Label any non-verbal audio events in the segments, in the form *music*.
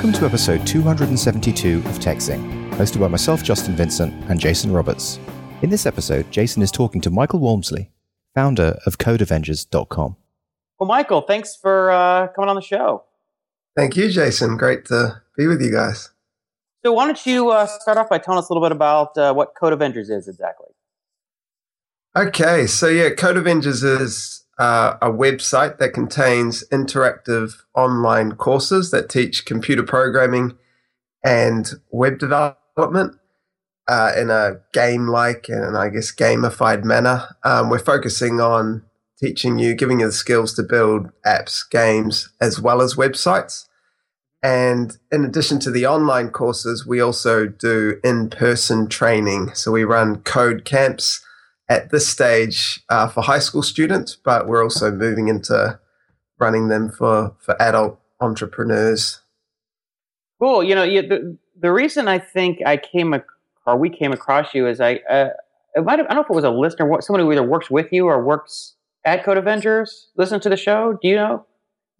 Welcome to episode 272 of TechZing, hosted by myself, Justin Vincent, and Jason Roberts. In this episode, Jason is talking to Michael Walmsley, founder of CodeAvengers.com. Well, Michael, thanks for uh, coming on the show. Thank you, Jason. Great to be with you guys. So, why don't you uh, start off by telling us a little bit about uh, what Code Avengers is exactly? Okay, so yeah, Code Avengers is uh, a website that contains interactive online courses that teach computer programming and web development uh, in a game-like and I guess gamified manner. Um, we're focusing on teaching you, giving you the skills to build apps, games, as well as websites. And in addition to the online courses, we also do in person training. So we run code camps at this stage uh, for high school students, but we're also moving into running them for, for adult entrepreneurs. Cool. You know, you, the, the reason I think I came ac- or we came across you is I, uh, it might have, I don't know if it was a listener, someone who either works with you or works at Code Avengers, listen to the show. Do you know?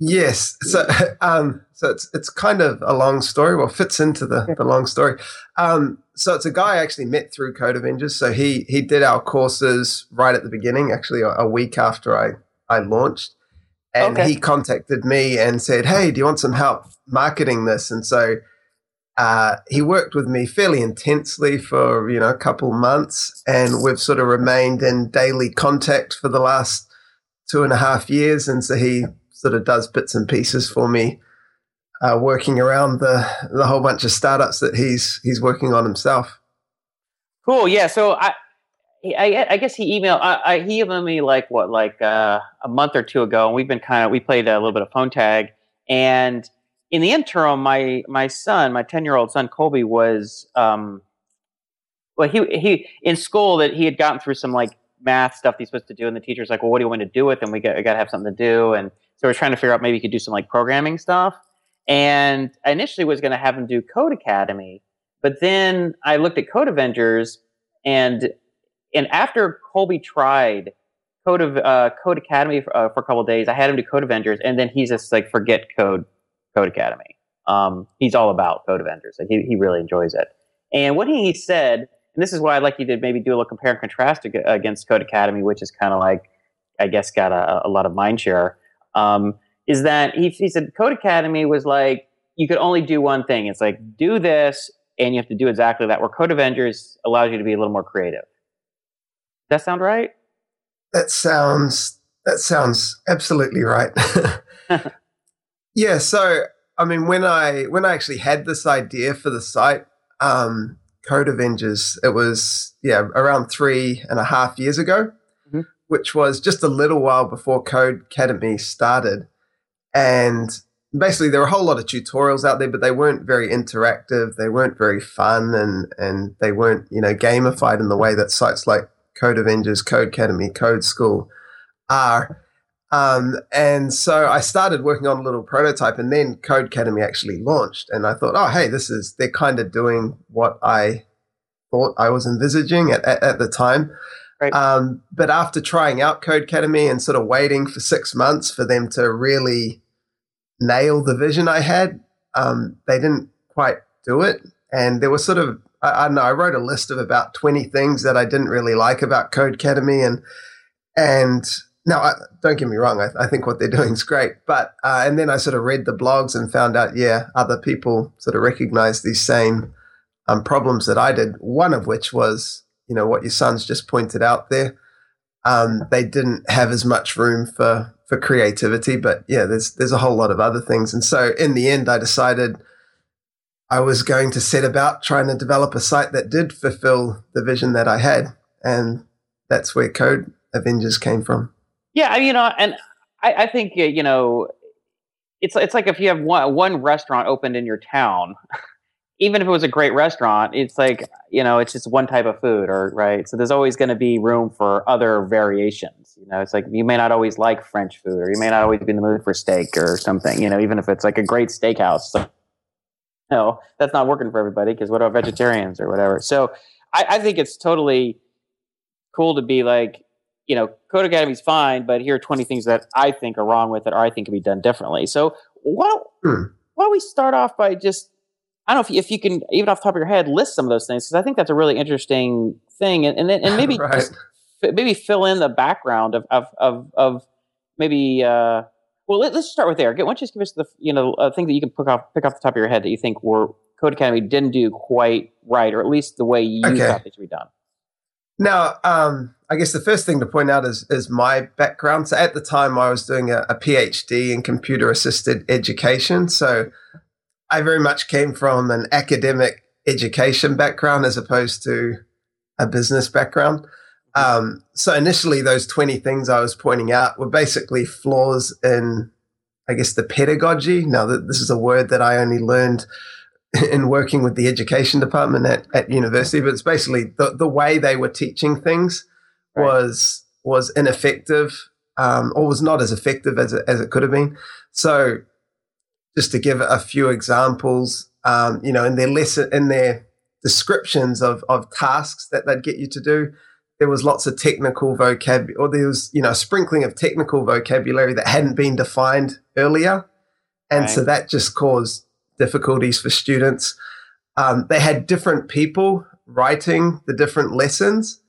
Yes. So, *laughs* um, so it's it's kind of a long story. Well, fits into the, the long story. Um, so it's a guy I actually met through Code Avengers. So he he did our courses right at the beginning, actually a, a week after I I launched, and okay. he contacted me and said, "Hey, do you want some help marketing this?" And so. Uh, he worked with me fairly intensely for you know a couple months, and we've sort of remained in daily contact for the last two and a half years. And so he sort of does bits and pieces for me, uh, working around the the whole bunch of startups that he's he's working on himself. Cool. Yeah. So I. I, I guess he emailed. I, I, he emailed me like what, like uh, a month or two ago, and we've been kind of we played a little bit of phone tag. And in the interim, my my son, my ten year old son Colby, was um, well, he he in school that he had gotten through some like math stuff he's supposed to do, and the teacher's like, "Well, what do you want to do with him? We got got to have something to do." And so we're trying to figure out maybe he could do some like programming stuff. And I initially was going to have him do Codecademy, but then I looked at Code Avengers, and and after Colby tried Code of uh, Codecademy for, uh, for a couple days, I had him do Code Avengers, and then he's just like, forget Code Codecademy. Um, he's all about Code Avengers. Like he, he really enjoys it. And what he said and this is why I'd like you to maybe do a little compare and contrast against Codecademy, which is kind of like, I guess, got a, a lot of mind share. Um, is that he, he said Codecademy was like, you could only do one thing. It's like, do this, and you have to do exactly that, where Code Avengers allows you to be a little more creative. Does that sound right? That sounds that sounds absolutely right. *laughs* yeah, so I mean when I when I actually had this idea for the site, um, Code Avengers. It was yeah around three and a half years ago, mm-hmm. which was just a little while before Codecademy started, and basically there were a whole lot of tutorials out there, but they weren't very interactive. They weren't very fun, and and they weren't you know gamified in the way that sites like Code Avengers, Codecademy, Code School are. Um, and so I started working on a little prototype, and then Codecademy actually launched. And I thought, oh, hey, this is they're kind of doing what I thought I was envisaging at, at, at the time. Right. Um, but after trying out Codecademy and sort of waiting for six months for them to really nail the vision I had, um, they didn't quite do it. And there was sort of I, I don't know. I wrote a list of about twenty things that I didn't really like about Codecademy, and and now, I, don't get me wrong. I, I, think what they're doing is great, but uh, and then I sort of read the blogs and found out, yeah, other people sort of recognize these same um, problems that I did. One of which was, you know, what your sons just pointed out there. Um, they didn't have as much room for for creativity, but yeah, there's there's a whole lot of other things. And so in the end, I decided I was going to set about trying to develop a site that did fulfill the vision that I had, and that's where Code Avengers came from. Yeah, you know, and I, I think you know, it's it's like if you have one one restaurant opened in your town, even if it was a great restaurant, it's like you know, it's just one type of food, or right. So there's always going to be room for other variations. You know, it's like you may not always like French food, or you may not always be in the mood for steak or something. You know, even if it's like a great steakhouse. So, no, that's not working for everybody because what about vegetarians or whatever? So I, I think it's totally cool to be like you know, Codecademy's fine, but here are 20 things that I think are wrong with it or I think could be done differently. So why don't, hmm. why don't we start off by just I don't know if you, if you can even off the top of your head list some of those things because I think that's a really interesting thing, and and, then, and maybe *laughs* Right. just maybe fill in the background of of of, of maybe. Uh, well, let, us start with there. Why don't you just give us the you know a thing that you can pick off pick off the top of your head that you think were Codecademy didn't do quite right, or at least the way you Okay. thought they should be done. Now, um, I guess the first thing to point out is, is my background. So at the time, I was doing a, a PhD in computer assisted education. So I very much came from an academic education background as opposed to a business background. Um, so initially, those 20 things I was pointing out were basically flaws in, I guess, the pedagogy. Now, th- this is a word that I only learned *laughs* in working with the education department at, at university, but it's basically the, the way they were teaching things Right. was was ineffective um, or was not as effective as it, as it could have been. So, just to give a few examples, um, you know, in their lesson, in their descriptions of of tasks that they'd get you to do, there was lots of technical vocabulary, or there was you know a sprinkling of technical vocabulary that hadn't been defined earlier, and so that just caused difficulties for students. Um, they had different people writing the different lessons.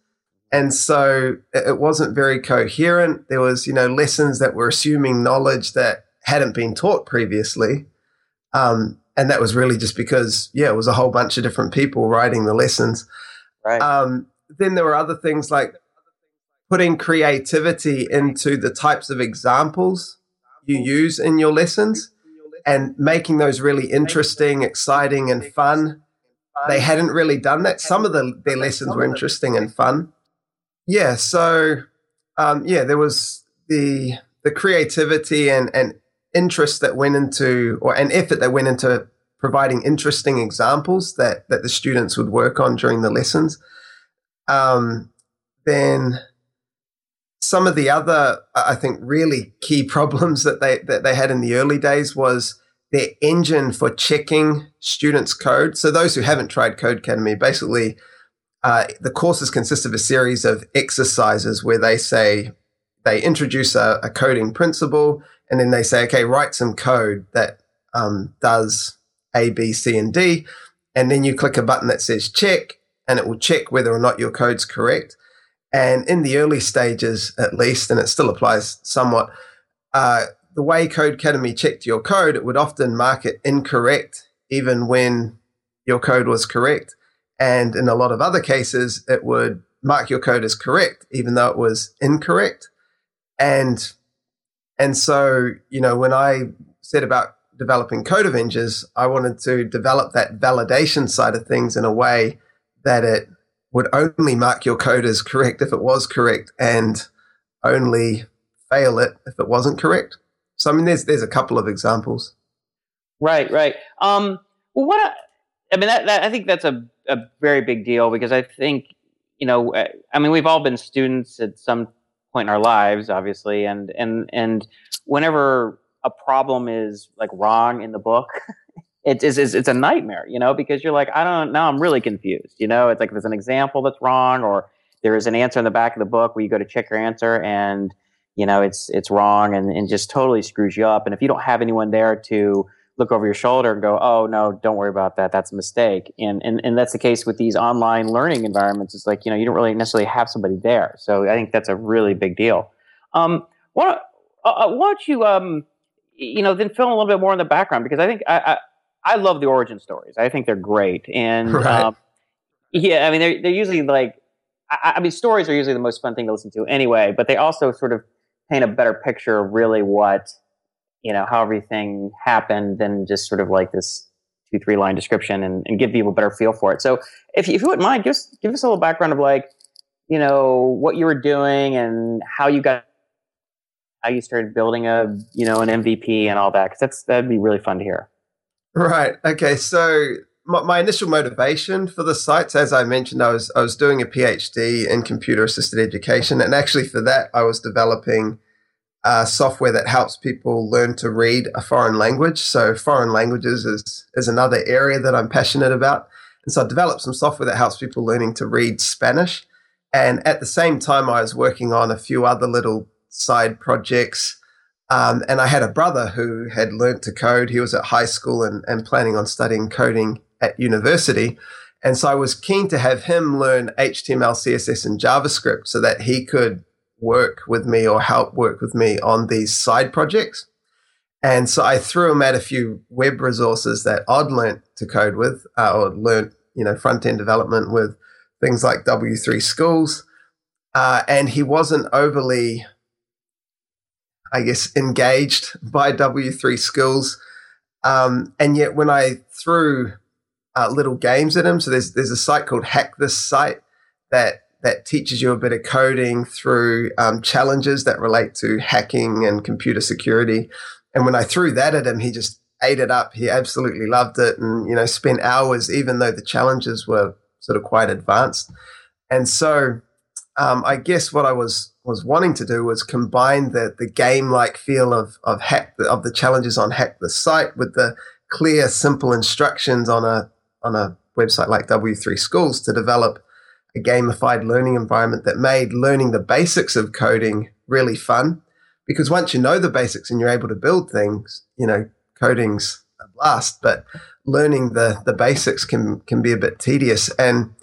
And so it wasn't very coherent. There was, you know, lessons that were assuming knowledge that hadn't been taught previously. Um, and that was really just because, yeah, it was a whole bunch of different people writing the lessons. Right. Um, then there were other things like putting creativity into the types of examples you use in your lessons and making those really interesting, exciting, and fun. They hadn't really done that. Some of the, their lessons were interesting and fun. Yeah, so um, yeah, there was the the creativity and, and interest that went into, or an effort that went into providing interesting examples that that the students would work on during the lessons. Um, then some of the other, I think, really key *laughs* problems that they that they had in the early days was their engine for checking students' code. So those who haven't tried Codecademy, basically, uh, the courses consist of a series of exercises where they say they introduce a, a coding principle, and then they say, okay, write some code that um, does A, B, C, and D, and then you click a button that says check, and it will check whether or not your code's correct. And in the early stages, at least, and it still applies somewhat, uh, the way Codecademy checked your code, it would often mark it incorrect, even when your code was correct. And in a lot of other cases, it would mark your code as correct, even though it was incorrect. And and so, you know, when I said about developing code Avengers, I wanted to develop that validation side of things in a way that it would only mark your code as correct if it was correct and only fail it if it wasn't correct. So I mean there's there's a couple of examples. Right, right. Um, well, what I, mean, that, that I think that's a, a very big deal because I think you know, I mean, we've all been students at some point in our lives, obviously, and and and whenever a problem is like wrong in the book, *laughs* it is it's, it's a nightmare, you know, because you're like, I don't now I'm really confused, you know. It's like there's an example that's wrong, or there is an answer in the back of the book where you go to check your answer and you know it's it's wrong and, and just totally screws you up. And if you don't have anyone there to look over your shoulder and go, oh no, don't worry about that. That's a mistake. And and and that's the case with these online learning environments. It's like you know you don't really necessarily have somebody there. So I think that's a really big deal. Um, why, uh, uh, why don't you um, you know then fill in a little bit more in the background because I think I I, I love the origin stories. I think they're great. And *laughs* Right. um, yeah, I mean they're they're usually like I, I mean stories are usually the most fun thing to listen to anyway. But they also sort of paint a better picture of really what you know how everything happened than just sort of like this two three line description and, and give people a better feel for it so if if you wouldn't mind give us, give us a little background of like you know what you were doing and how you got how you started building a you know an mvp and all that because that's that'd be really fun to hear Right. Okay. So my, my initial motivation for the sites, as I mentioned, I was I was doing a PhD in computer assisted education, and actually for that I was developing uh, software that helps people learn to read a foreign language. So foreign languages is is another area that I'm passionate about, and so I developed some software that helps people learning to read Spanish. And at the same time, I was working on a few other little side projects Um, and I had a brother who had learned to code. He was at high school and, and planning on studying coding at university. And so I was keen to have him learn HTML, CSS, and JavaScript so that he could work with me or help work with me on these side projects. And so I threw him at a few web resources that I'd learned to code with uh, or learned, you know, front end development with things like W3 Schools. Uh, and he wasn't overly I guess, engaged by W3 Schools. Um, and yet, when I threw uh, little games at him, so there's there's a site called Hack This Site that that teaches you a bit of coding through um, challenges that relate to hacking and computer security. And when I threw that at him, he just ate it up. He absolutely loved it, and you know, spent hours, even though the challenges were sort of quite advanced. And so, um, I guess what I was was wanting to do was combine the the game like feel of of hack of the challenges on hack the site with the clear simple instructions on a on a website like W3 Schools to develop a gamified learning environment that made learning the basics of coding really fun because once you know the basics and you're able to build things you know coding's a blast but learning the the basics can can be a bit tedious and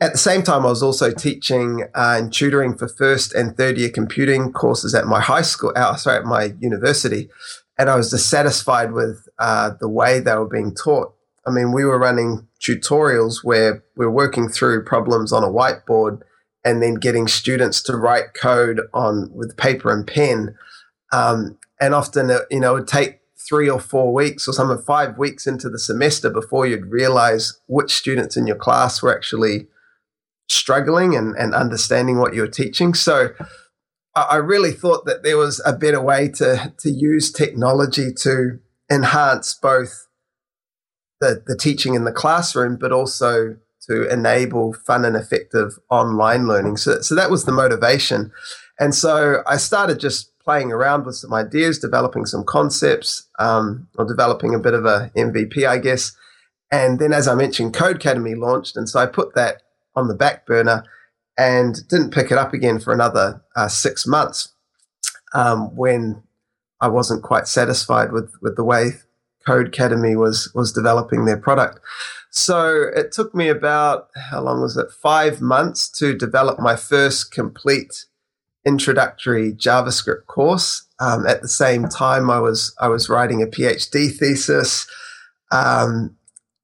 at the same time, I was also teaching uh, and tutoring for first and third year computing courses at my high school, uh, sorry, at my university. And I was dissatisfied with uh, the way they were being taught. I mean, we were running tutorials where we are working through problems on a whiteboard and then getting students to write code on with paper and pen. Um, and often, uh, you know, it would take three or four weeks or some five weeks into the semester before you'd realize which students in your class were actually struggling and, and understanding what you're teaching. So I really thought that there was a better way to, to use technology to enhance both the, the teaching in the classroom, but also to enable fun and effective online learning. So, so that was the motivation. And so I started just playing around with some ideas, developing some concepts, um, or developing a bit of a MVP, I guess. And then, as I mentioned, Codecademy launched. And so I put that on the back burner and didn't pick it up again for another uh, six months um, when I wasn't quite satisfied with, with the way Codecademy was was developing their product. So it took me about how long was it? Five months to develop my first complete introductory JavaScript course. Um, at the same time, I was I was writing a PhD thesis. Um,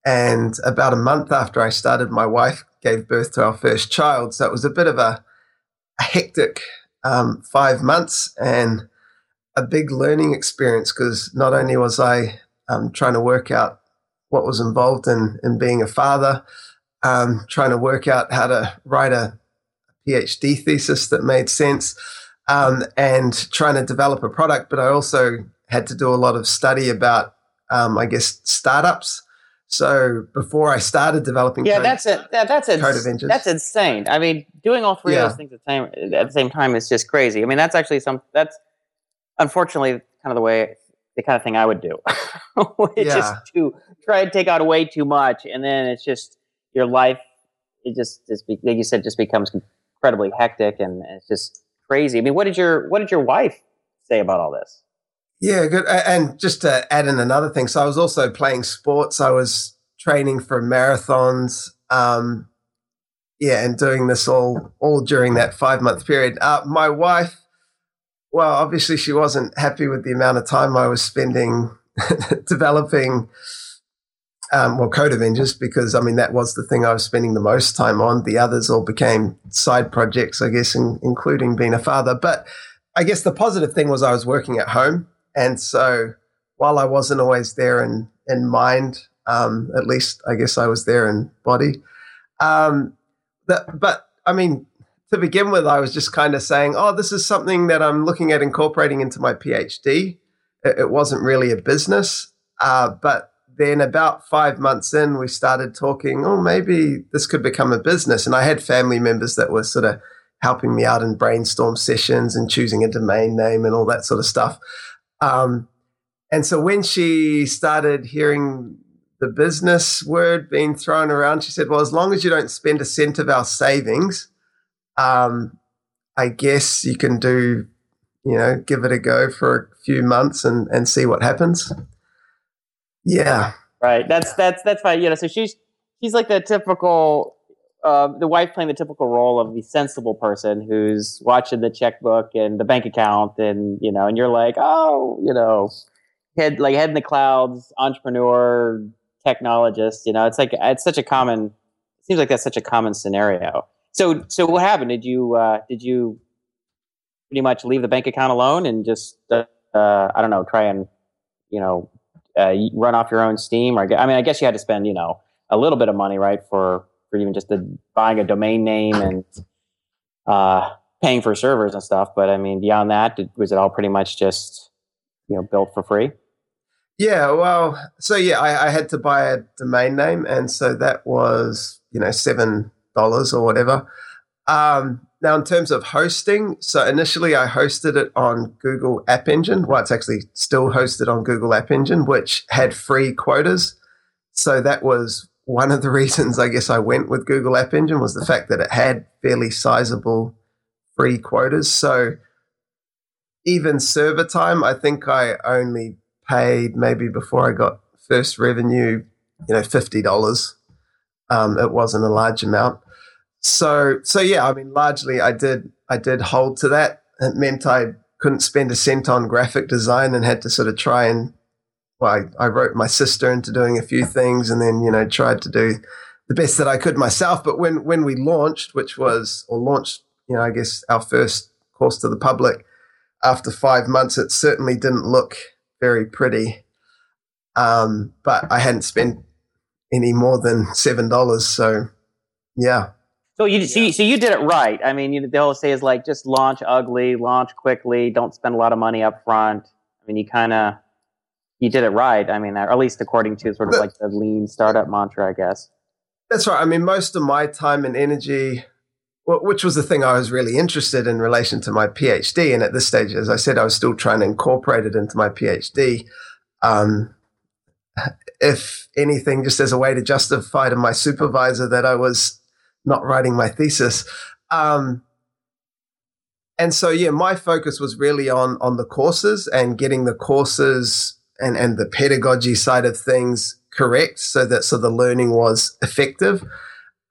and about a month after I started, my wife gave birth to our first child. So it was a bit of a, a hectic um, five months and a big learning experience because not only was I um, trying to work out what was involved in, in being a father, um, trying to work out how to write a PhD thesis that made sense, um, and trying to develop a product, but I also had to do a lot of study about, um, I guess, startups so before I started developing, yeah, code, that's it. That, that's it. That's insane. I mean, doing all three yeah. of those things at the same at the same time is just crazy. I mean, that's actually some. That's unfortunately kind of the way the kind of thing I would do. *laughs* it's yeah. just to try to take out way too much, and then it's just your life. It just, just like you said, just becomes incredibly hectic, and it's just crazy. I mean, what did your what did your wife say about all this? Yeah, good. And just to add in another thing, so I was also playing sports. I was training for marathons. Um, yeah, and doing this all all during that five month period. Uh, my wife, well, obviously she wasn't happy with the amount of time I was spending *laughs* developing. Um, well, Code Avengers, because I mean that was the thing I was spending the most time on. The others all became side projects, I guess, in, including being a father. But I guess the positive thing was I was working at home, and so while I wasn't always there in, in mind, um, at least I guess I was there in body. Um, but I mean, to begin with, I was just kind of saying, oh, this is something that I'm looking at incorporating into my PhD. It, it wasn't really a business. Uh, but then about five months in, we started talking, oh, maybe this could become a business. And I had family members that were sort of helping me out in brainstorm sessions and choosing a domain name and all that sort of stuff. Um, and so when she started hearing the business word being thrown around, she said, Well, as long as you don't spend a cent of our savings, um, I guess you can do you know, give it a go for a few months and, and see what happens. Yeah. Right. That's that's that's fine. You know, so she's she's like the typical uh, the wife playing the typical role of the sensible person who's watching the checkbook and the bank account and you know and you're like oh you know head like head in the clouds entrepreneur technologist you know it's like it's such a common seems like that's such a common scenario so so what happened did you uh, did you pretty much leave the bank account alone and just uh, i don't know try and you know uh, run off your own steam or i mean i guess you had to spend you know a little bit of money right for for even just the buying a domain name and uh, paying for servers and stuff. But I mean, beyond that, did, was it all pretty much just you know built for free? Yeah, well, so yeah, I, I had to buy a domain name, and so that was you know seven dollars or whatever. Um, now, in terms of hosting, so initially I hosted it on Google App Engine. Well, it's actually still hosted on Google App Engine, which had free quotas. So that was one of the *laughs* reasons I guess I went with Google App Engine was the fact that it had fairly sizable free quotas. So even server time, I think I only paid maybe before I got first revenue, you know, fifty dollars. Um, it wasn't a large amount. So so yeah, I mean, largely I did I did hold to that. It meant I couldn't spend a cent on graphic design and had to sort of try and well, I, I wrote my sister into doing a few things and then, you know, tried to do the best that I could myself. But when, when we launched, which was, or launched, you know, I guess our first course to the public after five months, it certainly didn't look very pretty. Um, but I hadn't spent any more than $7. So, yeah. So you, so you, so you did it right. I mean, you, the whole say is like just launch ugly, launch quickly, don't spend a lot of money up front. I mean, you kind of you did it right. I mean, or at least according to sort of like the lean startup mantra, I guess. That's right. I mean, most of my time and energy, which was the thing I was really interested in relation to my PhD. And at this stage, as I said, I was still trying to incorporate it into my PhD. Um, if anything, just as a way to justify to my supervisor that I was not writing my thesis. Um, and so, yeah, my focus was really on on the courses and getting the courses and, and the pedagogy side of things correct so that so the learning was effective.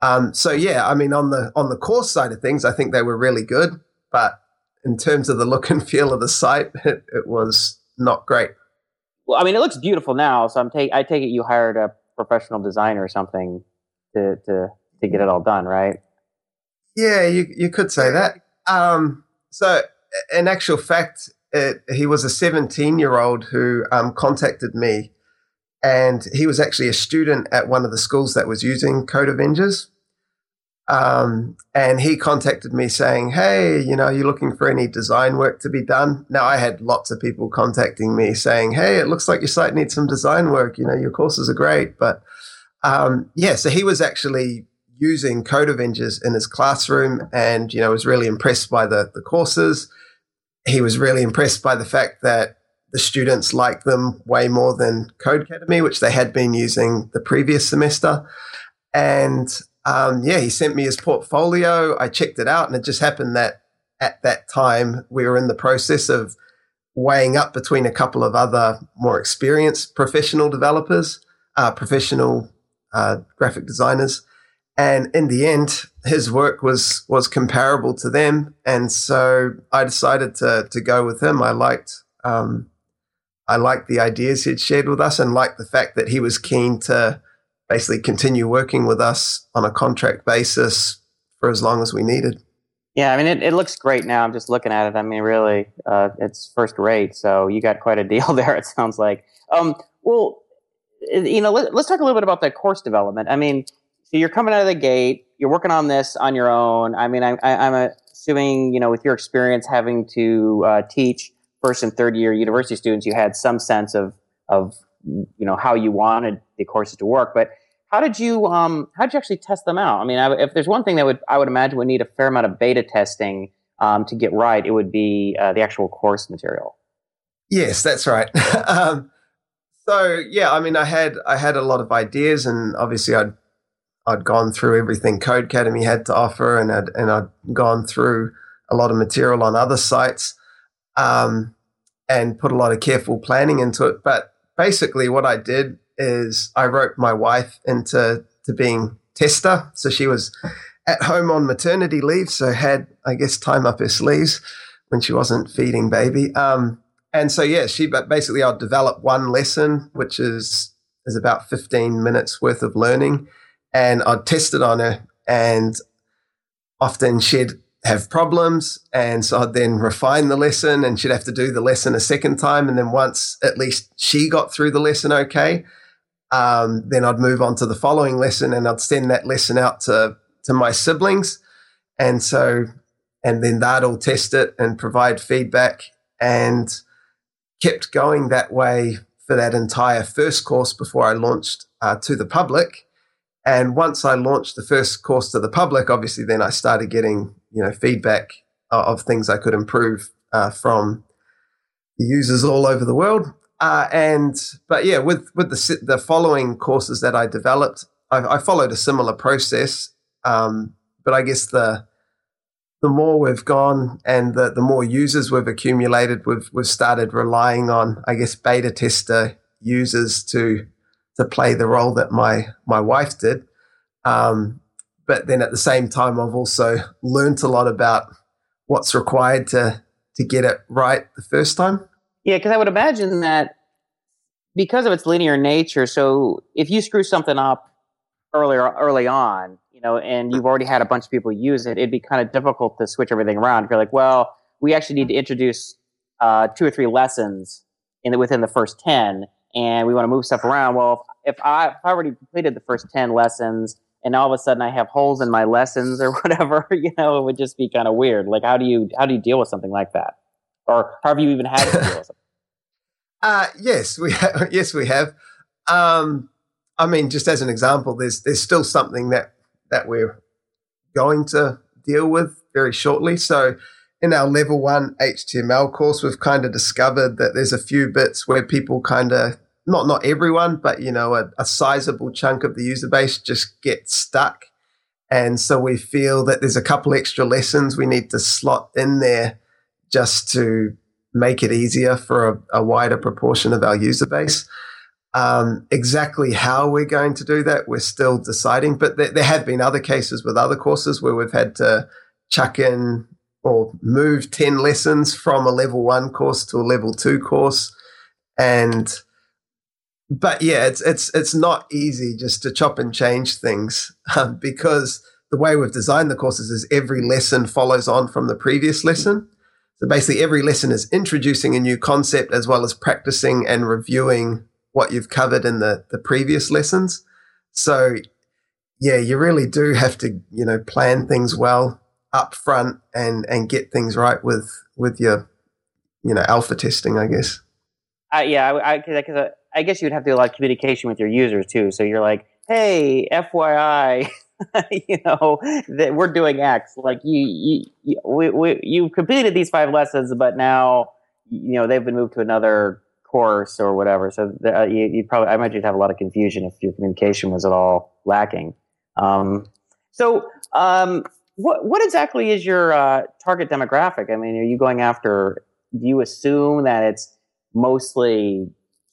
Um, so yeah, I mean on the on the course side of things, I think they were really good, but in terms of the look and feel of the site, *laughs* it, it was not great. Well, I mean, it looks beautiful now. So I'm take I take it you hired a professional designer or something to to to get it all done, right? Yeah, you you could say that. Um, so in actual fact, it, he was a 17 year old who um, contacted me, and he was actually a student at one of the schools that was using Code Avengers. Um, and he contacted me saying, Hey, you know, are you looking for any design work to be done? Now, I had lots of people contacting me saying, Hey, it looks like your site needs some design work. You know, your courses are great. But um, yeah, so he was actually using Code Avengers in his classroom and, you know, was really impressed by the, the courses he was really impressed by the fact that the students liked them way more than Codecademy, which they had been using the previous semester. And um, yeah, he sent me his portfolio. I checked it out, and it just happened that at that time we were in the process of weighing up between a couple of other more experienced professional developers, uh, professional uh, graphic designers, and in the end, his work was was comparable to them, and so I decided to to go with him. I liked um, I liked the ideas he'd shared with us, and liked the fact that he was keen to basically continue working with us on a contract basis for as long as we needed. Yeah, I mean, it, it looks great now. I'm just looking at it. I mean, really, uh, it's first rate. So you got quite a deal *laughs* there. It sounds like. Um, well, you know, let, us talk a little bit about the course development. I mean, so you're coming out of the gate you're working on this on your own i mean I, am assuming you know with your experience having to uh, teach first and third year university students you had some sense of of you know how you wanted the courses to work but how did you um, how did you actually test them out i mean I, if there's one thing that would i would imagine would need a fair amount of beta testing um, to get right it would be uh, the actual course material yes that's right *laughs* um, so yeah i mean i had i had a lot of ideas and obviously i'd I'd gone through everything Codecademy had to offer, and I'd and I'd gone through a lot of material on other sites. um, and put a lot of careful planning into it. But basically, what I did is I wrote my wife into to being tester. So she was at home on maternity leave, so had I guess time up her sleeves when she wasn't feeding baby. Um, and so yeah, she but basically I'll develop one lesson, which is is about 15 minutes worth of learning, and I'd test it on her, and often she'd have problems, and so I'd then refine the lesson, and she'd have to do the lesson a second time, and then once at least she got through the lesson okay, um, then I'd move on to the following lesson, and I'd send that lesson out to to my siblings, and so and then they'd all test it and provide feedback, and kept going that way for that entire first course before I launched uh, to the public. And once I launched the first course to the public, obviously, then I started getting you know feedback of, things I could improve uh, from the users all over the world. Uh, and but yeah, with with the the following courses that I developed, I, I followed a similar process. Um, but I guess the the more we've gone and the, the more users we've accumulated, we've we've started relying on, I guess, beta tester users to to play the role that my my wife did. Um, but then at the same time, I've also learned a lot about what's required to to get it right the first time. Yeah, because I would imagine that because of its linear nature, so if you screw something up earlier early on, you know, and you've already had a bunch of people use it, it'd be kind of difficult to switch everything around. If you're like, well, we actually need to introduce uh, two or three lessons in the, within the first ten, and we want to move stuff around. Well, if, I if I already completed the first ten lessons, and all of a sudden I have holes in my lessons or *laughs* whatever, you know, it would just be kind of weird. Like, how do you how do you deal with something like that, or have you even had to deal with something? Uh, yes, we have. *laughs* Yes, we have. Um, I mean, just as an example, there's there's still something that that we're going to deal with very shortly. So, in our level one HTML course, we've kind of discovered that there's a few bits where people kind of not not everyone, but you know, a, a sizable chunk of the user base just get stuck. And so we feel that there's a couple extra lessons we need to slot in there just to make it easier for a, a wider proportion of our user base. Um, exactly how we're going to do that, we're still deciding. But there, there have been other cases with other courses where we've had to chuck in or move 10 lessons from a level one course to a level two course. And but yeah, it's it's it's not easy just to chop and change things um, *laughs* because the way we've designed the courses is every lesson follows on from the previous lesson. So basically, every lesson is introducing a new concept as well as practicing and reviewing what you've covered in the, the previous lessons. So, yeah, you really do have to, you know, plan things well up front and and get things right with with your, you know, alpha testing, I guess. Uh, yeah, I, I, cause, cause I guess you'd have to do a lot of communication with your users too. So you're like, hey, FYI, *laughs* you know that we're doing X. Like you, you, you we, we, you completed these five lessons, but now you know they've been moved to another course or whatever. So uh, you, you probably, I imagine you'd have a lot of confusion if your communication was at all lacking. Um, so, um, what what exactly is your uh, target demographic? I mean, are you going after? Do you assume that it's mostly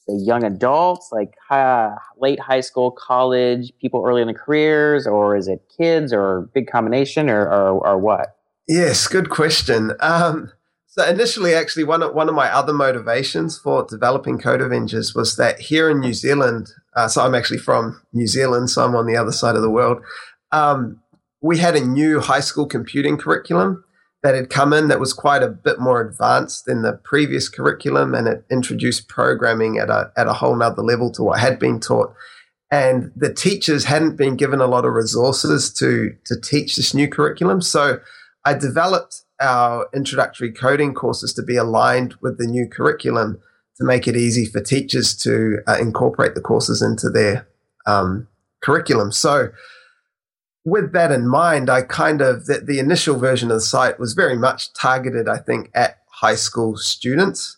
say young adults, like high, late high school, college, people early in their careers, or is it kids, or big combination, or or, or what? Yes, good question. Um, so initially, actually, one of, one of my other motivations for developing Code Avengers was that here in New Zealand, uh, so I'm actually from New Zealand, so I'm on the other side of the world. Um, we had a new high school computing curriculum that had come in that was quite a bit more advanced than the previous curriculum and it introduced programming at a, at a whole nother level to what had been taught. And the teachers hadn't been given a lot of resources to, to teach this new curriculum. So I developed our introductory coding courses to be aligned with the new curriculum to make it easy for teachers to uh, incorporate the courses into their um, curriculum. So with that in mind, I kind of the, the initial version of the site was very much targeted, I think, at high school students,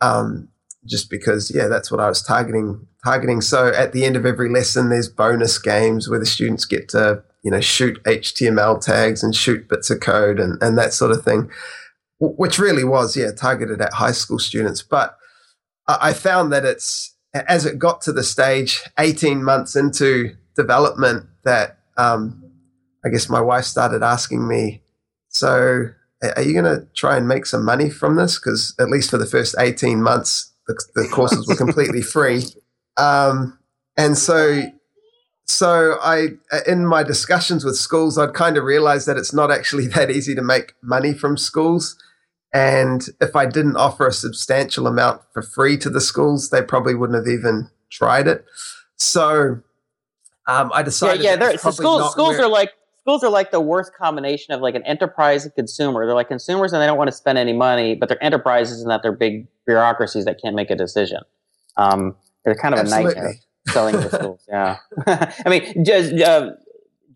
um, just because yeah, that's what I was targeting. Targeting. So at the end of every lesson, there's bonus games where the students get to you know shoot HTML tags and shoot bits of code and and that sort of thing. which really was, yeah, targeted at high school students. But I found that it's, as it got to the stage 18 months into development, that um, I guess my wife started asking me, so are you going to try and make some money from this? Because at least for the first 18 months, the, the courses were completely *laughs* free. Um, and so, so I, in my discussions with schools, I'd kind of realized that it's not actually *laughs* that easy to make money from schools. And if I didn't offer a substantial amount for free to the schools, they probably wouldn't have even tried it. So um, I decided. Yeah, yeah. So schools, schools where, are like schools are like the worst combination of like an enterprise and consumer. They're like consumers and they don't want to spend any money, but they're enterprises and that they're big bureaucracies that can't make a decision. Um, they're kind of Absolutely. a nightmare selling to schools. Yeah, *laughs* I mean, just uh,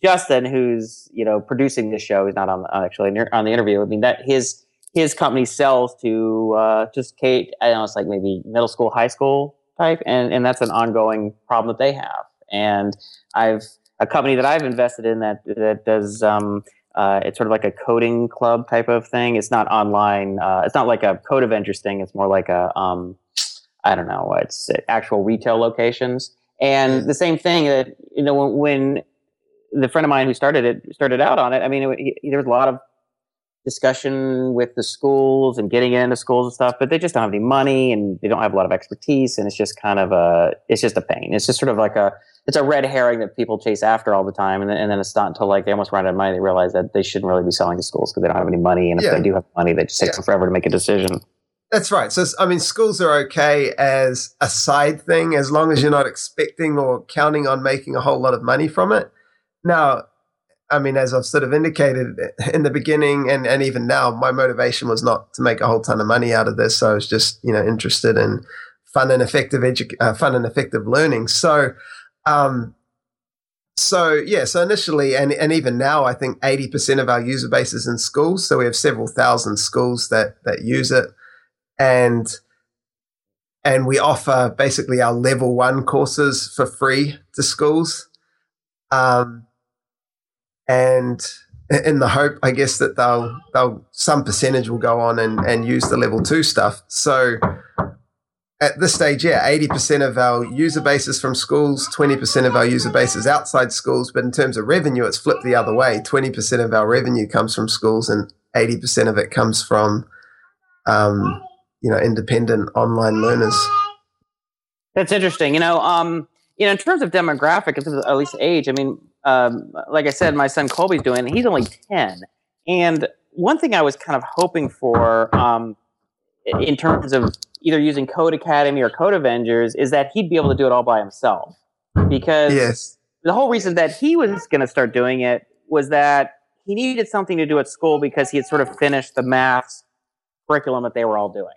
Justin, who's you know producing this show, he's not on actually on the interview. I mean that his his company sells to uh, just Kate. I don't know, it's like maybe middle school, high school type, and and that's an ongoing problem that they have. And I've a company that I've invested in that that does um, uh, it's sort of like a coding club type of thing. It's not online. Uh, it's not like a Code Avengers thing. It's more like a um, I don't know. It's actual retail locations. And the same thing that you know when, when the friend of mine who started it started out on it. I mean, it, he, there was a lot of discussion with the schools and getting into schools and stuff, but they just don't have any money and they don't have a lot of expertise, and it's just kind of a it's just a pain. It's just sort of like a it's a red herring that people chase after all the time, and then, and then it's not until like they almost run out of money they realize that they shouldn't really be selling to schools because they don't have any money, and if yeah. they do have money, they just take yeah. them forever to make a decision. That's right. So I mean, schools are okay as a side thing as long as you're not expecting or counting on making a whole lot of money from it. Now, I mean, as I've sort of indicated in the beginning and, and even now, my motivation was not to make a whole ton of money out of this. I was just, you know, interested in fun and effective edu- uh, fun and effective learning. So um, so yeah, so initially and, and even now, I think 80% of our user base is in schools. So we have several thousand schools that that use it. And and we offer basically our level one courses for free to schools. Um, and in the hope, I guess, that they'll they'll some percentage will go on and, and use the level two stuff. So at this stage, yeah, 80% of our user base is from schools, 20% of our user base is outside schools. But in terms of revenue, it's flipped the other way. 20% of our revenue comes from schools and 80% of it comes from, um, you know, independent online learners. That's interesting. You know, um, you know, in terms of demographic, in terms of at least age, I mean, um, like I said, my son Colby's doing, he's only 10. And one thing I was kind of hoping for, um, in terms of either using Codecademy or Code Avengers is that he'd be able to do it all by himself. Because yes. the whole reason that he was going to start doing it was that he needed something to do at school because he had sort of finished the math curriculum that they were all doing.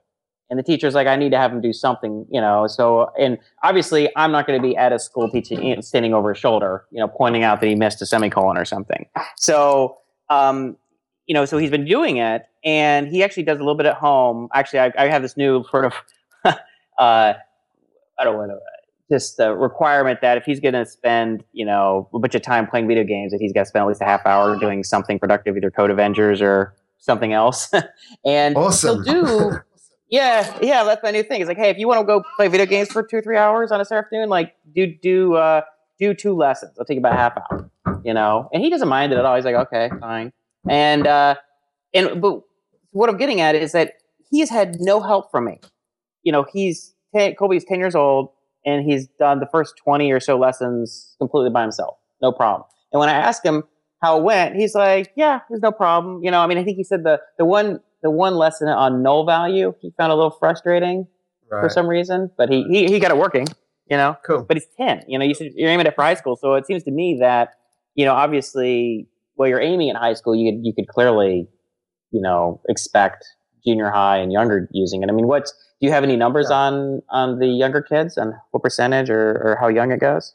And the teacher's like, I need to have him do something, you know. So, and obviously, I'm not going to be at a school teaching, standing over his shoulder, you know, pointing out that he missed a semicolon or something. So, um, you know, so he's been doing it, and he actually does a little bit at home. Actually, I, I have this new sort of, *laughs* uh, I don't want to, just the requirement that if he's going to spend, you know, a bunch of time playing video games, that he's got to spend at least a half hour doing something productive, either Code Avengers or something else. *laughs* and awesome. he'll do, yeah, yeah, that's my new thing. It's like, hey, if you want to go play video games for two, three hours on a Saturday afternoon, like do do uh, do two lessons. It'll take about half hour, you know. And he doesn't mind it at all. He's like, okay, fine. And uh, and but what I'm getting at is that he's had no help from me. You know, he's ten, Colby's ten years old, and he's done the first twenty or so lessons completely by himself, no problem. And when I ask him how it went, he's like, "Yeah, there's no problem." You know, I mean, I think he said the the one the one lesson on null value he found a little frustrating right. for some reason, but he, he he got it working. You know, cool. But he's ten. You know, you said you're aiming at for high school, so it seems to me that you know, obviously well, you're aiming at high school, you could you could clearly, you know, expect junior high and younger using it. I mean, what's do you have any numbers yeah. on on the younger kids and what percentage or, or how young it goes?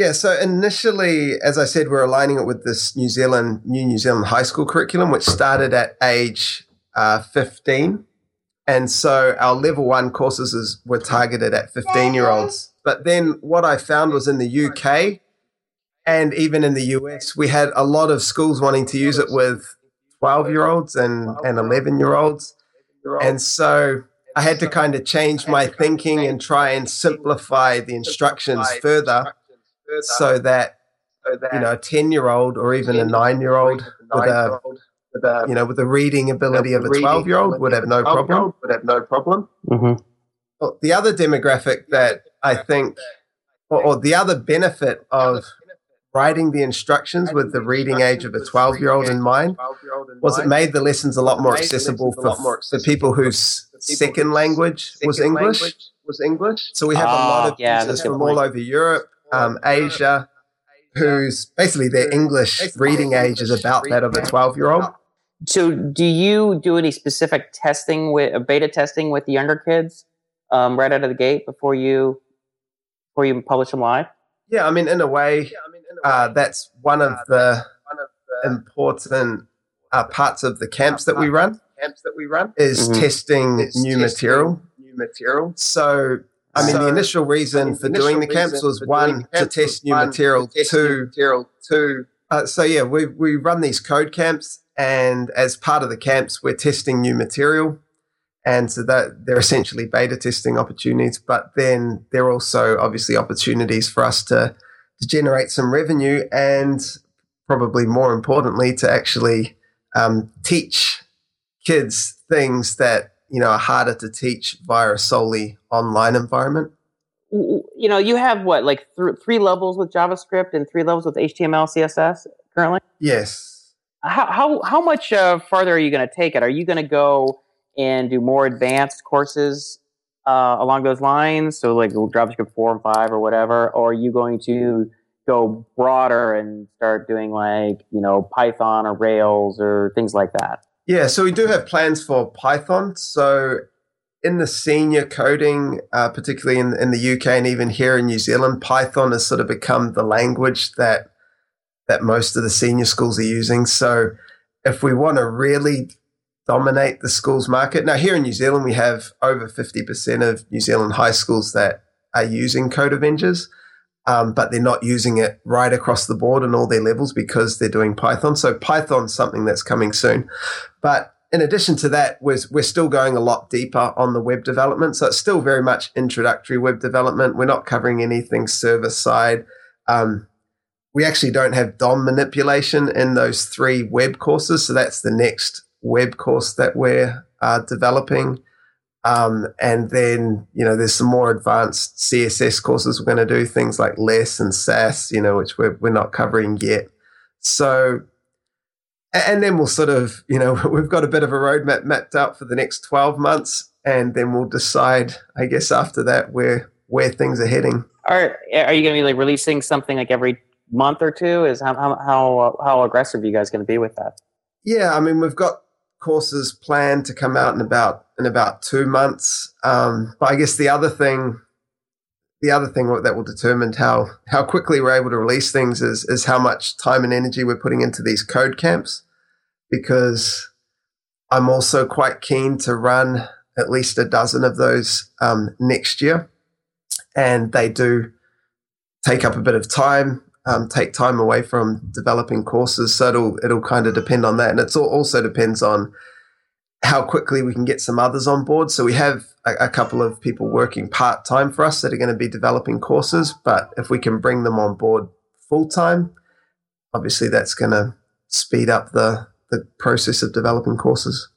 Yeah, so initially, as I said, we're aligning it with this New Zealand new New Zealand high school curriculum, which started at age uh, 15. And so our level one courses is, were targeted at 15 year olds. But then what I found was in the UK, and even in the US, we had a lot of schools wanting to use it with 12 year olds and, and 11 year olds. And so I had to kind of change my thinking and try and simplify the instructions further so that, you know, a 10 year old or even a nine year old with a, you know, with the reading ability of a 12 year old would have no problem. Would have no problem. Mm-hmm. Well, the other demographic that I think, or, or the other benefit of writing the instructions with the reading age of a 12 year old in mind was it made the lessons a lot more accessible for, for people whose second language was English. Was English. So we have a lot Ah, of yeah, users that's a good from all over Europe, um, Asia, whose basically their English reading age is about that of a 12 year old. So, do you do any specific testing with uh, beta testing with the younger kids um, right out of the gate before you before you publish them live? Yeah, I mean, in a way, uh, that's one of the important uh, parts of the camps that we run. Camps that we run is Mhm. testing new material. New material. So, I mean, the initial reason for doing the camps was one to test new material. Two, two. Uh, so yeah, we we run these code camps, and as part of the camps, we're testing new material. And so that they're essentially beta testing opportunities, but then there are also obviously opportunities for us to to generate some revenue and probably more importantly to actually um, teach kids things that you know are harder to teach via a solely online environment You know, you have what like th- three levels with JavaScript and three levels with HTML, CSS currently. yes How how how much uh, farther are you going to take it? Are you going to go and do more advanced courses uh, along those lines? So like JavaScript four and five or whatever, or are you going to go broader and start doing like you know Python or Rails or things like that? yeah so we do have plans for python so in the senior coding uh, particularly in, in the uk and even here in new zealand python has sort of become the language that that most of the senior schools are using so if we want to really dominate the schools market. Now, here in New Zealand, we have over 50% of New Zealand high schools that are using Code Avengers, um, but they're not using it right across the board in all their levels because they're doing Python. So, Python's something that's coming soon. But in addition to that, we're, we're still going a lot deeper on the web development. So, it's still very much introductory web development. We're not covering anything server side. Um, we actually don't have DOM manipulation in those three web courses. So, that's the next web course that we're uh, developing. Um, and then, you know, there's some more advanced CSS courses we're going to do, things like less and Sass, you know, which we're, we're not covering yet. So, and then we'll sort of, you know, *laughs* we've got a bit of a roadmap mapped out for the next 12 months. And then we'll decide, I guess, after that, where, where things are heading. Are are you going to be like releasing something like every month or two? Is how how how, aggressive are you guys going to be with that? Yeah, I mean, we've got courses planned to come out in about in about two months. Um, but I guess the other thing, the other thing that will determine how how quickly we're able to release things is is how much time and energy we're putting into these code camps, because I'm also quite keen to run at least a dozen of those um, next year, and they do take up a bit of time um, take time away from developing courses. So it'll it'll kind of depend on that, and it also depends on how quickly we can get some others on board. So we have a, a couple of people working part time for us that are going to be developing courses, but if we can bring them on board full time, obviously that's going to speed up the the process of developing courses.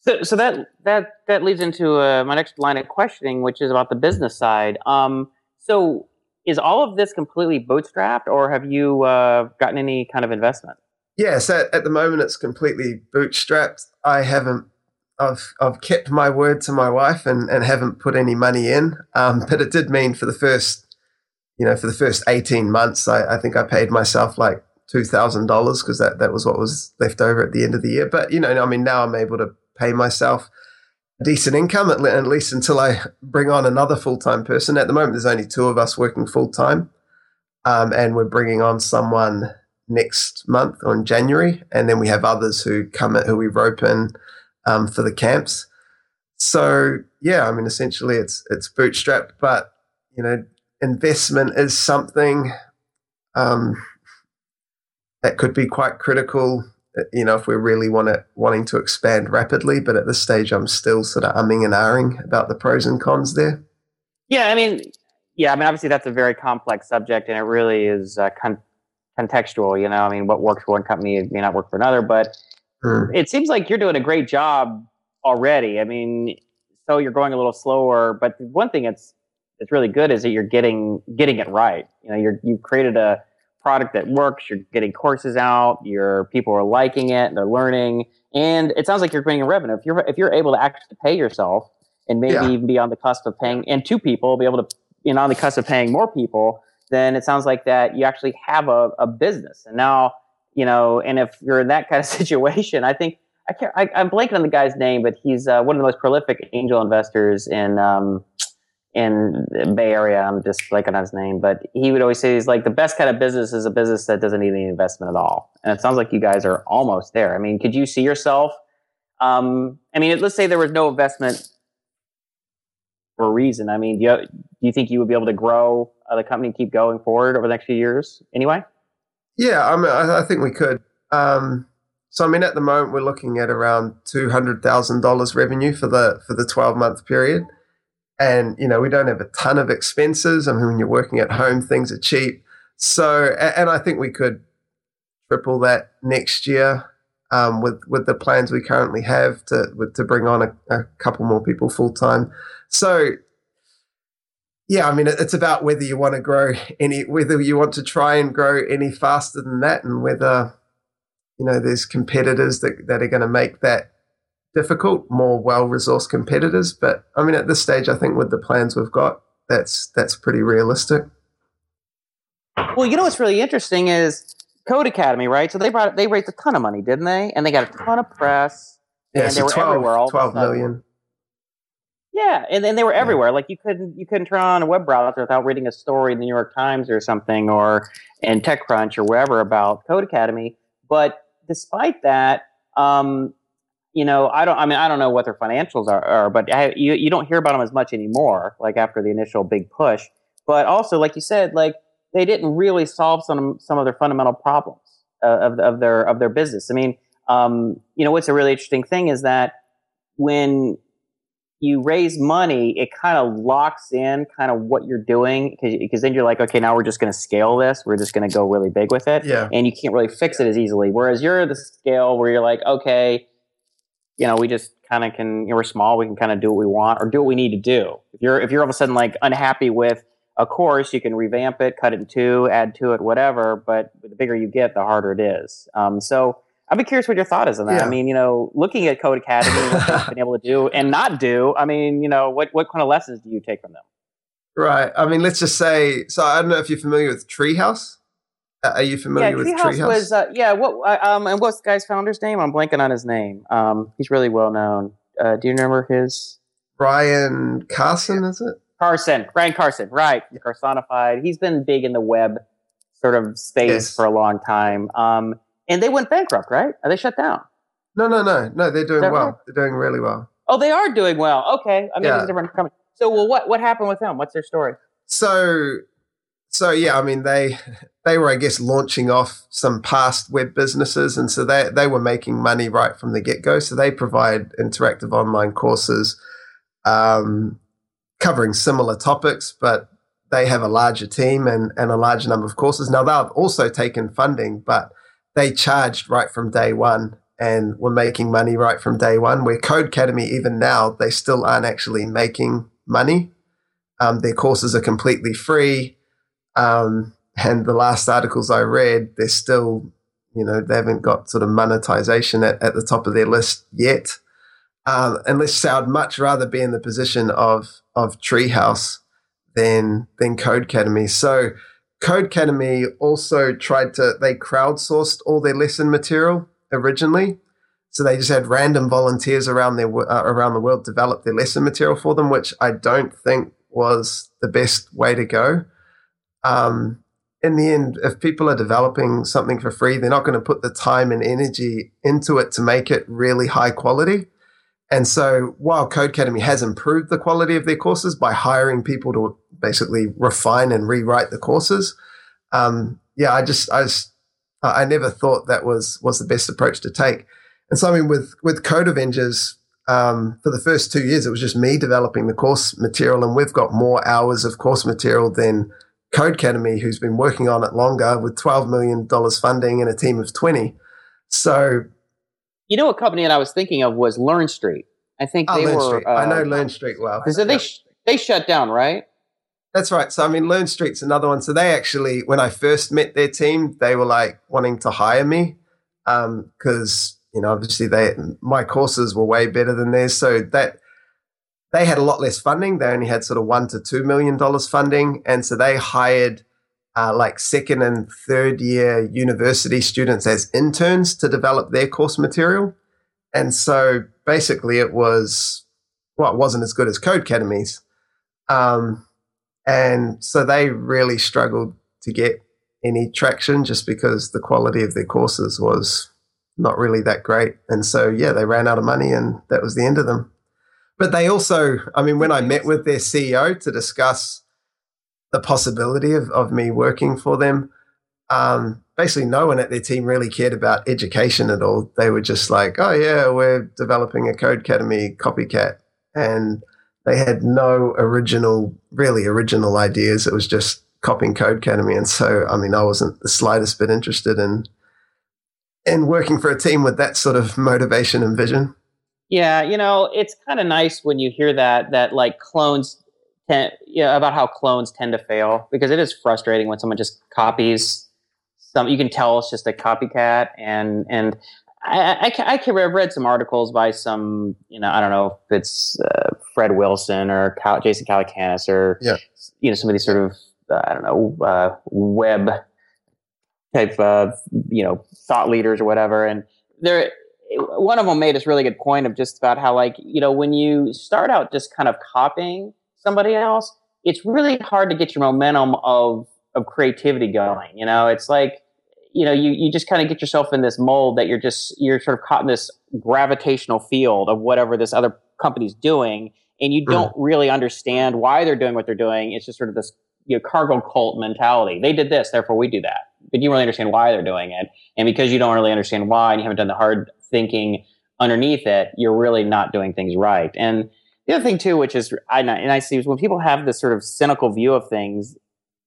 So, so that that that leads into uh, my next line of questioning, which is about the business side. Um, so, is all of this completely bootstrapped, or have you uh, gotten any kind of investment? Yeah, so at the moment it's completely bootstrapped. I haven't. I've I've kept my word to my wife and, and haven't put any money in. Um, *laughs* but it did mean for the first, you know, for the first eighteen months, I, I think I paid myself like two thousand dollars because that that was what was left over at the end of the year. But you know, I mean, now I'm able to pay myself decent income at, at least until I bring on another full time person. At the moment, there's only two of us working full time, um, and we're bringing on someone next month or in January, and then we have others who come who we rope in um, for the camps. So yeah, I mean, essentially it's it's bootstrapped, but you know, investment is something um, that could be quite critical you know, if we're really want to, wanting to expand rapidly. But at this stage, I'm still sort of umming and ahhing about the pros and cons there. Yeah, I mean, yeah, I mean, obviously that's a very complex subject, and it really is uh, con- contextual. You know, I mean, what works for one company may not work for another, but mm. it seems like you're doing a great job already. I mean, so you're going a little slower, but one thing that's that's really good is that you're getting getting it right. You know, you're you've created a product that works. You're getting courses out. Your people are liking it. They're learning, and it sounds like you're bringing revenue. If you're if you're able to actually pay yourself, and maybe yeah. even be on the cusp of paying, and two people be able to you know on the cusp of paying more people, then it sounds like that you actually have a, a business. And now you know, and if you're in that kind of *laughs* situation, I think I can't. I, am blanking on the guy's name, but he's uh, one of the most prolific angel investors in. Um, in Bay Area. I'm just blanking on his name, but he would always say he's like the best kind of business is a business that doesn't need any investment at all. And it sounds like you guys are almost there. I mean, could you see yourself? Um, I mean, let's say there was no investment for a reason. I mean, do you, do you think you would be able to grow uh, the company, keep going forward over the next few years? Anyway. Yeah, I mean, I, I think we could. Um, so, I mean, at the moment, we're looking at around two hundred thousand dollars revenue for the for the twelve month period and you know we don't have a ton of expenses. I mean, when you're working at home, things are cheap. So, and I think we could triple that next year um, with with the plans we currently have to with, to bring on a, a couple more people full time. So, yeah, I mean, it's about whether you want to grow any, whether you want to try and grow any faster than that, and whether you know there's competitors that that are going to make that difficult, more well-resourced competitors. But I mean, at this stage, I think with the plans we've got, that's that's pretty realistic. Well, you know what's really interesting is Codecademy, right? So they brought they raised a ton of money, didn't they? And they got a ton of press. Yeah, and so they were 12, everywhere. All 12 million. Yeah, and, and they were everywhere. Yeah. Like you couldn't you couldn't turn on a web browser without reading a story in the New York Times or something, or in TechCrunch or wherever about Codecademy. But despite that, um, you know, I don't. I mean, I don't know what their financials are, are but I, you you don't hear about them as much anymore. Like after the initial big push, but also, like you said, like they didn't really solve some some of their fundamental problems uh, of of their of their business. I mean, um, you know, what's a really interesting thing is that when you raise money, it kind of locks in kind of what you're doing because because then you're like, okay, now we're just going to scale this. We're just going to go really big with it. Yeah. And you can't really fix it as easily. Whereas you're the scale where you're like, okay, you know, we just kind of can, you know, we're small, we can kind of do what we want or do what we need to do. If you're, if you're all of a sudden like unhappy with a course, you can revamp it, cut it in two, add to it, whatever. But the bigger you get, the harder it is. Um, so I'd be curious what your thought is on that. Yeah. I mean, you know, looking at Codecademy, what *laughs* they've been able to do and not do, I mean, you know, what, what kind of lessons do you take from them? Right. I mean, let's just say, so I don't know if you're familiar with Treehouse. Are you familiar yeah, with Treehouse? Treehouse? Was, uh, yeah. What? Um, and what's the guy's founder's name? I'm blanking on his name. Um, he's really well known. Uh, do you remember his? Brian Carson, is it? Carson, Brian Carson, right? Carsonified. He's been big in the web sort of space yes. for a long time. Um, and they went bankrupt, right? Are they shut down? No, no, no, no. They're doing well. Right? They're doing really well. Oh, they are doing well. Okay, I mean, yeah. different company. So, well, what what happened with them? What's their story? So so yeah, I mean they *laughs* they were I guess launching off some past web businesses, and so they they were making money right from the get go. So they provide interactive online courses um, covering similar topics, but they have a larger team and and a larger number of courses. Now they've also taken funding, but they charged right from day one and were making money right from day one. Where Codecademy, even now, they still aren't actually making money. Um, their courses are completely free um, and the last articles I read, they're still, you know, they haven't got sort of monetization at, at the top of their list yet. Um, and let's I'd much rather be in the position of of Treehouse than than Codecademy. So Codecademy also tried to they crowdsourced all their lesson material originally. So they just had random volunteers around their uh, around the world develop their lesson material for them, which I don't think was the best way to go um, in the end, if people are developing something for free, they're not going to put the time and energy into it to make it really high quality. And so while Codecademy has improved the quality of their courses by hiring people to basically refine and rewrite the courses, um, yeah, I just I just I never thought that was was the best approach to take. And so, I mean, with with Code Avengers, um, for the first two years, it was just me developing the course material, and we've got more hours of course material than Codecademy, who's been working on it longer with $12 million funding and a team of 20. So, you know, a company that I was thinking of was LearnStreet. I think oh, they Learn were. Uh, I know LearnStreet well. So they sh- they shut down, right? That's right. So I mean, LearnStreet's another one. So they actually, when I first met their team, they were like wanting to hire me because um, you know obviously they my courses were way better than theirs. So that they had a lot less funding. They only had sort of one to two million dollars funding, and so they hired uh, like second and third year university students as interns to develop their course material. And so basically, it was well, it wasn't as good as Codecademy's, um, and so they really struggled to get any traction just because the quality of their courses was not really that great. And so yeah, they ran out of money, and that was the end of them. But they also, I mean, when I met with their CEO to discuss the possibility of, of me working for them, um, basically no one at their team really cared about education at all. They were just like, oh, yeah, we're developing a Codecademy copycat. And they had no original, really original ideas. It was just copying Codecademy. And so, I mean, I wasn't the slightest bit interested in in working for a team with that sort of motivation and vision. Yeah, you know, it's kind of nice when you hear that that like clones tend, yeah, about how clones tend to fail because it is frustrating when someone just copies some. You can tell it's just a copycat, and and I, I, I can have read some articles by some, you know, I don't know if it's uh, Fred Wilson or Cal, Jason Calacanis or yeah. you know some of these sort of uh, I don't know uh, web type of you know thought leaders or whatever, and they're one of them made this really good point of just about how like you know when you start out just kind of copying somebody else it's really hard to get your momentum of of creativity going you know? It's like you know you, you just kind of get yourself in this mold that you're just you're sort of caught in this gravitational field of whatever this other company's doing and you don't mm. really understand why they're doing what they're doing. It's just sort of this you know cargo cult mentality. They did this therefore we do that. But you don't really understand why they're doing it and because you don't really understand why and you haven't done the hard thinking underneath it, you're really not doing things right. And the other thing too, which is I and I see is when people have this sort of cynical view of things,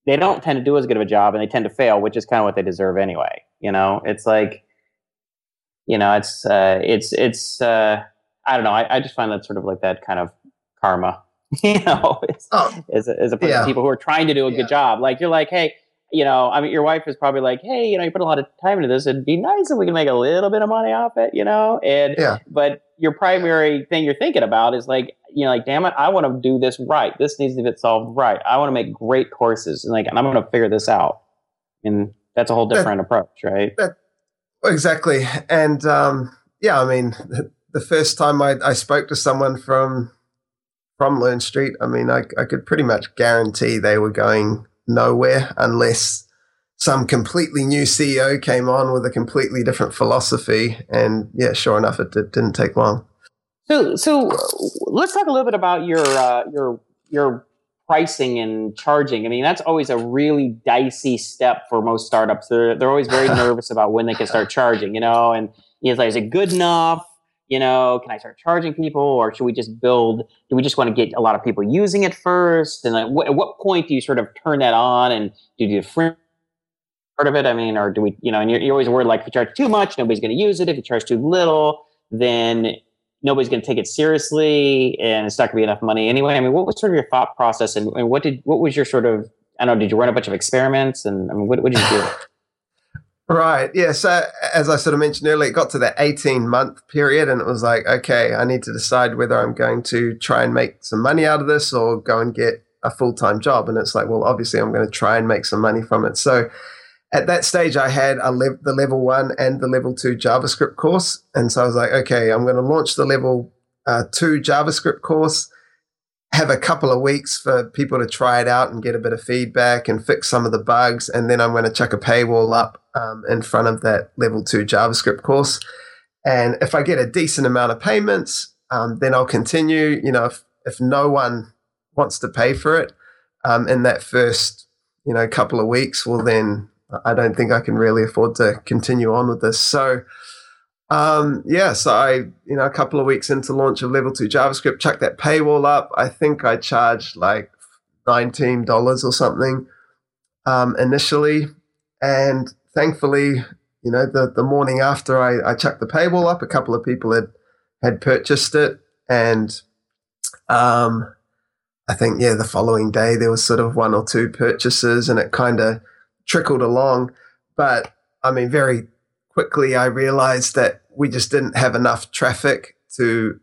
they don't tend to do as good of a job, and they tend to fail, which is kind of what they deserve anyway. You know, it's like, you know, it's uh, it's it's uh, I don't know. I, I just find that sort of like that kind of karma. *laughs* You know, as, oh, as, a, as opposed yeah. to people who are trying to do a yeah. good job. Like you're like, hey, you know, I mean, your wife is probably like, hey, you know, you put a lot of time into this. It'd be nice if we can make a little bit of money off it, you know? And, yeah. but your primary thing you're thinking about is like, you know, like, damn it, I want to do this right. This needs to get solved right. I want to make great courses and like, and I'm going to figure this out. And that's a whole different that, approach, right? That, exactly. And, um, yeah, I mean, the, the first time I, I spoke to someone from, from LearnStreet, I mean, I, I could pretty much guarantee they were going nowhere unless some completely new CEO came on with a completely different philosophy. And yeah, sure enough, it, it didn't take long. So, so let's talk a little bit about your uh, your your pricing and charging. I mean, that's always a really dicey step for most startups. They're they're always very *laughs* nervous about when they can start charging. You know, and you know, is it good enough? You know, can I start charging people or should we just build, do we just want to get a lot of people using it first? And like, wh- at what point do you sort of turn that on and do you do free part of it? I mean, or do we, you know, and you're, you're always worried like if you charge too much, nobody's going to use it. If you charge too little, then nobody's going to take it seriously and it's not going to be enough money anyway. I mean, what was sort of your thought process and, and what did, what was your sort of, I don't know, did you run a bunch of experiments and I mean, what, what did you do? Right. Yeah. So as I sort of mentioned earlier, it got to that 18 month period and it was like, okay, I need to decide whether I'm going to try and make some money out of this or go and get a full time job. And it's like, well, obviously I'm going to try and make some money from it. So at that stage, I had le- the level one and the level two JavaScript course. And so I was like, okay, I'm going to launch the level uh, two JavaScript course have a couple of weeks for people to try it out and get a bit of feedback and fix some of the bugs. And then I'm going to chuck a paywall up um, in front of that level two JavaScript course. And if I get a decent amount of payments, um, then I'll continue. You know, if, if no one wants to pay for it um, in that first, you know, couple of weeks, well, then I don't think I can really afford to continue on with this. So, um, yeah, so I, you know, a couple of weeks into launch of level two JavaScript, chucked that paywall up. I think I charged like $19 or something um, initially. And thankfully, you know, the, the morning after I, I chucked the paywall up, a couple of people had, had purchased it. And um, I think, yeah, the following day there was sort of one or two purchases and it kind of trickled along. But I mean, very quickly I realized that we just didn't have enough traffic to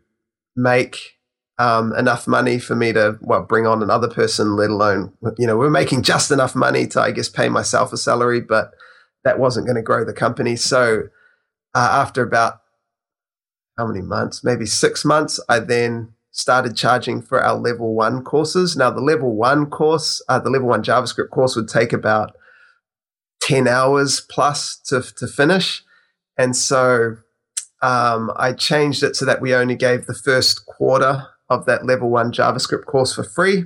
make um, enough money for me to well bring on another person, let alone you know we're making just enough money to I guess pay myself a salary, but that wasn't going to grow the company. So uh, after about how many months, maybe six months, I then started charging for our level one courses. Now the level one course, uh, the level one JavaScript course would take about 10 hours plus to, to finish. And so um, I changed it so that we only gave the first quarter of that level one JavaScript course for free.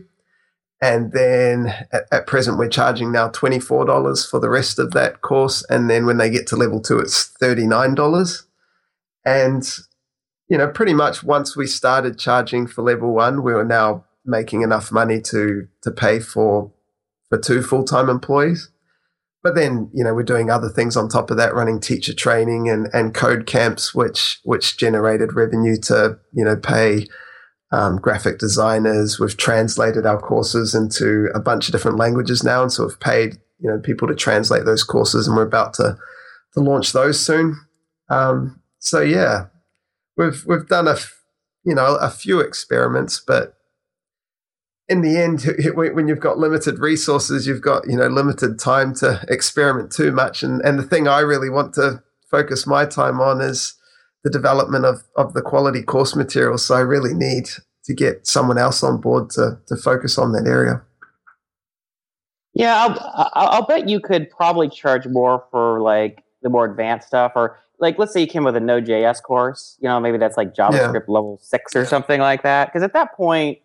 And then at, at, present, we're charging now $24 for the rest of that course. And then when they get to level two, it's $39. And, you know, pretty much once we started charging for level one, we were now making enough money to, to pay for, for two full time employees. But then, you know, we're doing other things on top of that, running teacher training and, and code camps, which which generated revenue to, you know, pay um, graphic designers. We've translated our courses into a bunch of different languages now, and so we've paid you know people to translate those courses, and we're about to to launch those soon. Um, so yeah, we've we've done a you know a few experiments, but in the end, *laughs* when you've got limited resources, you've got you know limited time to experiment too much. And and the thing I really want to focus my time on is the development of of the quality course material. So I really need to get someone else on board to to focus on that area. Yeah, I'll, I'll bet you could probably charge more for like the more advanced stuff, or like let's say you came with a Node.js course. You know, maybe that's like JavaScript yeah. level six or something like that. Because at that point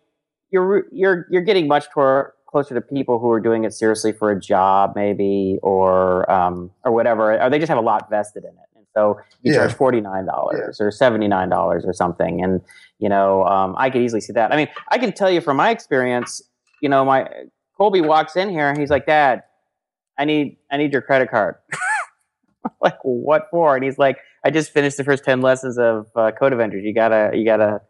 you're you're you're getting much toward closer to people who are doing it seriously for a job, maybe, or um, or whatever, or they just have a lot vested in it, and so you yeah. charge forty nine dollars yeah. or seventy nine dollars or something, and you know, um, I could easily see that. I mean, I can tell you from my experience, you know, my Colby walks in here and he's like, "Dad, I need I need your credit card." *laughs* like, what for? And he's like, "I just finished the first ten lessons of uh, Code Avengers. You gotta you gotta."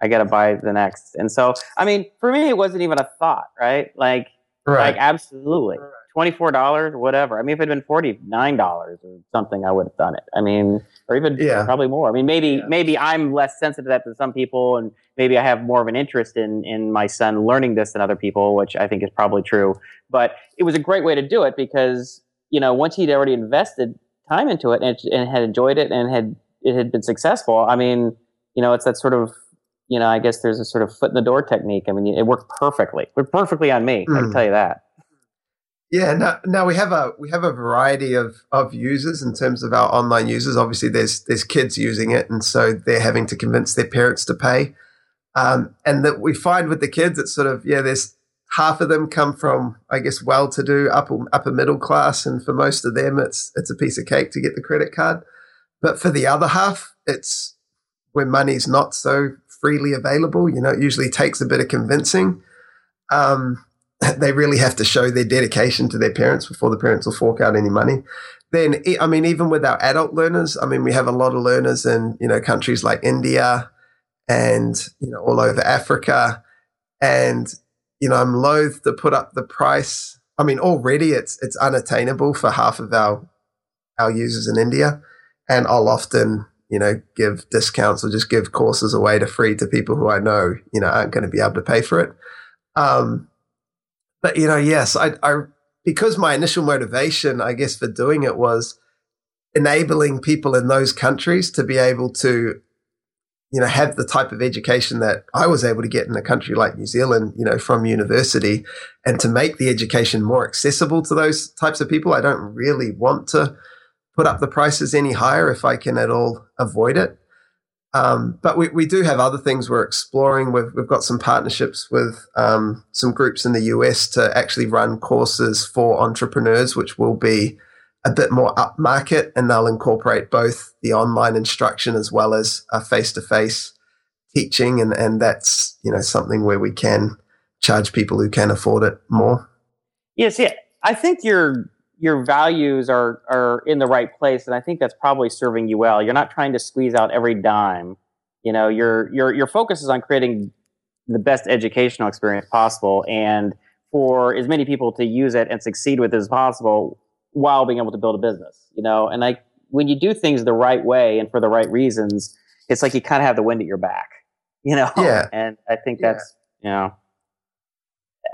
I got to buy the next. And so, I mean, for me, it wasn't even a thought, right? Like, right. like absolutely. $24, whatever. I mean, if it had been $49 or something, I would have done it. I mean, or even yeah. probably more. I mean, maybe, yeah. maybe I'm less sensitive to that than some people. And maybe I have more of an interest in, in my son learning this than other people, which I think is probably true. But it was a great way to do it because, you know, once he'd already invested time into it and, and had enjoyed it and had, it had been successful. I mean, you know, it's that sort of you know, I guess there's a sort of foot in the door technique. I mean, it worked perfectly. It worked perfectly on me. Mm. I can hmm. tell you that. Yeah. Now, now we have a we have a variety of of users in terms of our online users. Obviously, there's there's kids using it, and so they're having to convince their parents to pay. Um, and that we find with the kids, it's sort of yeah, there's half of them come from I guess well-to-do upper upper middle class, and for most of them, it's it's a piece of cake to get the credit card. But for the other half, it's when money's not so freely available. You know, it usually takes a bit of convincing. Um, *laughs* they really have to show their dedication to their parents before the parents will fork out any money. Then, I mean, even with our adult learners, I mean, we have a lot of learners in you know countries like India and you know all over Africa, and you know I'm loath to put up the price. I mean, already it's it's unattainable for half of our our users in India, and I'll often you know, give discounts or just give courses away to free to people who I know, you know, aren't going to be able to pay for it. Um, but you know, yes, I, I, because my initial motivation, I guess, for doing it was enabling people in those countries to be able to, you know, have the type of education that I was able to get in a country like New Zealand, you know, from university, and to make the education more accessible to those types of people. I don't really want to put up the prices any higher if I can at all avoid it. Um, but we, we do have other things we're exploring. We've, we've got some partnerships with um, some groups in the US to actually run courses for entrepreneurs, which will be a bit more upmarket and they'll incorporate both the online instruction as well as a face-to-face teaching and, and that's you know something where we can charge people who can afford it more yes yeah i think your your values are are in the right place and i think that's probably serving you well you're not trying to squeeze out every dime you know your your your focus is on creating the best educational experience possible and for as many people to use it and succeed with it as possible while being able to build a business, you know, and like when you do things the right way and for the right reasons, it's like you kind of have the wind at your back, *laughs* you know? Yeah. And I think that's, yeah. you know,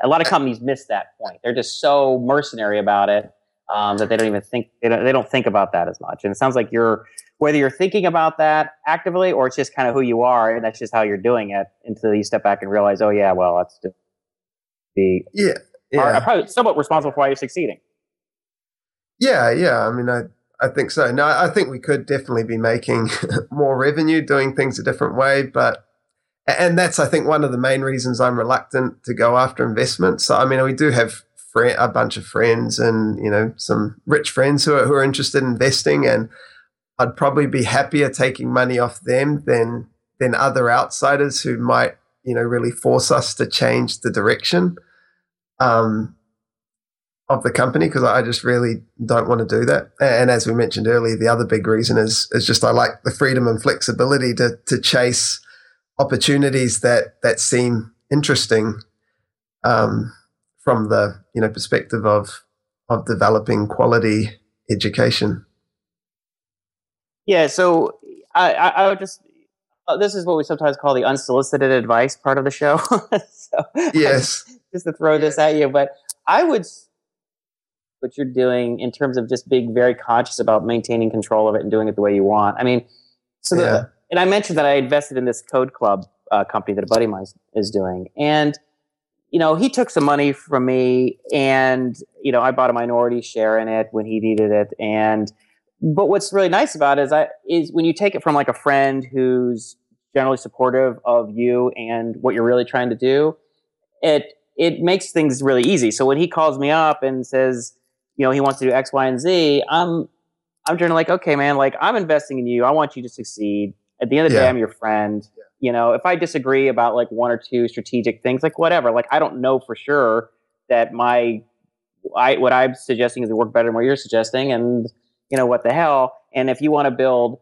a lot of companies miss that point. They're just so mercenary about it um, that they don't even think, they don't, they don't think about that as much. And it sounds like you're, whether you're thinking about that actively or it's just kind of who you are and that's just how you're doing it until you step back and realize, oh yeah, well, that's just the, yeah, yeah. probably somewhat responsible for why you're succeeding. Yeah, yeah. I mean, I I think so. No, I think we could definitely be making *laughs* more revenue doing things a different way, but and that's I think one of the main reasons I'm reluctant to go after investments. So I mean, we do have a bunch of friends and you know some rich friends who are who are interested in investing, and I'd probably be happier taking money off them than than other outsiders who might you know really force us to change the direction. Um, of the company because I just really don't want to do that. And as we mentioned earlier, the other big reason is is just I like the freedom and flexibility to to chase opportunities that that seem interesting um, from the you know perspective of of developing quality education. Yeah, so I, I, I would just uh, this is what we sometimes call the unsolicited advice part of the show. *laughs* so yes, just, *laughs* just to throw this at you, but I would what you're doing in terms of just being very conscious about maintaining control of it and doing it the way you want. I mean, so yeah. the, and I mentioned that I invested in this code club uh, company that a buddy of mine is doing, and you know he took some money from me, and you know I bought a minority share in it when he needed it, and but what's really nice about it is I is when you take it from like a friend who's generally supportive of you and what you're really trying to do, it it makes things really easy. So when he calls me up and says, you know, he wants to do X, Y, and Z, I'm I'm generally like, okay, man, like I'm investing in you. I want you to succeed. At the end of the yeah. day, I'm your friend. You know, if I disagree about like one or two strategic things, like whatever, like I don't know for sure that my I what I'm suggesting is work better than what you're suggesting, and you know what the hell. And if you want to build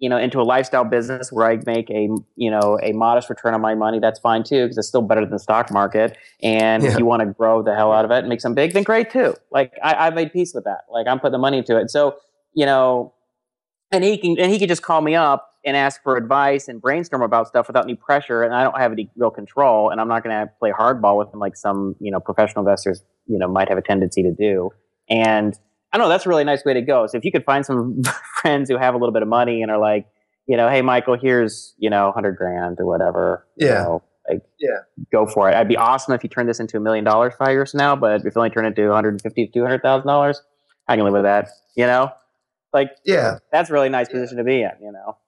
you know into a lifestyle business where I make a you know a modest return on my money, that's fine too because it's still better than the stock market. And yeah. if you want to grow the hell out of it and make some big, then great too. Like I, I made peace with that. Like I'm putting the money into it. So you know, and he can and he can just call me up and ask for advice and brainstorm about stuff without any pressure, and I don't have any real control, and I'm not going to play hardball with them like some you know professional investors you know might have a tendency to do. And I don't know. That's a really nice way to go. So if you could find some *laughs* friends who have a little bit of money and are like, you know, hey, Michael, here's, you know, hundred grand or whatever. Yeah. You know, like, yeah, go for it. I'd be awesome if you turned this into a million dollars five years from now, but if you only turn it to 150 to 200,000 dollars, I can live with that, you know? Like, yeah, that's a really nice yeah. position to be in, you know?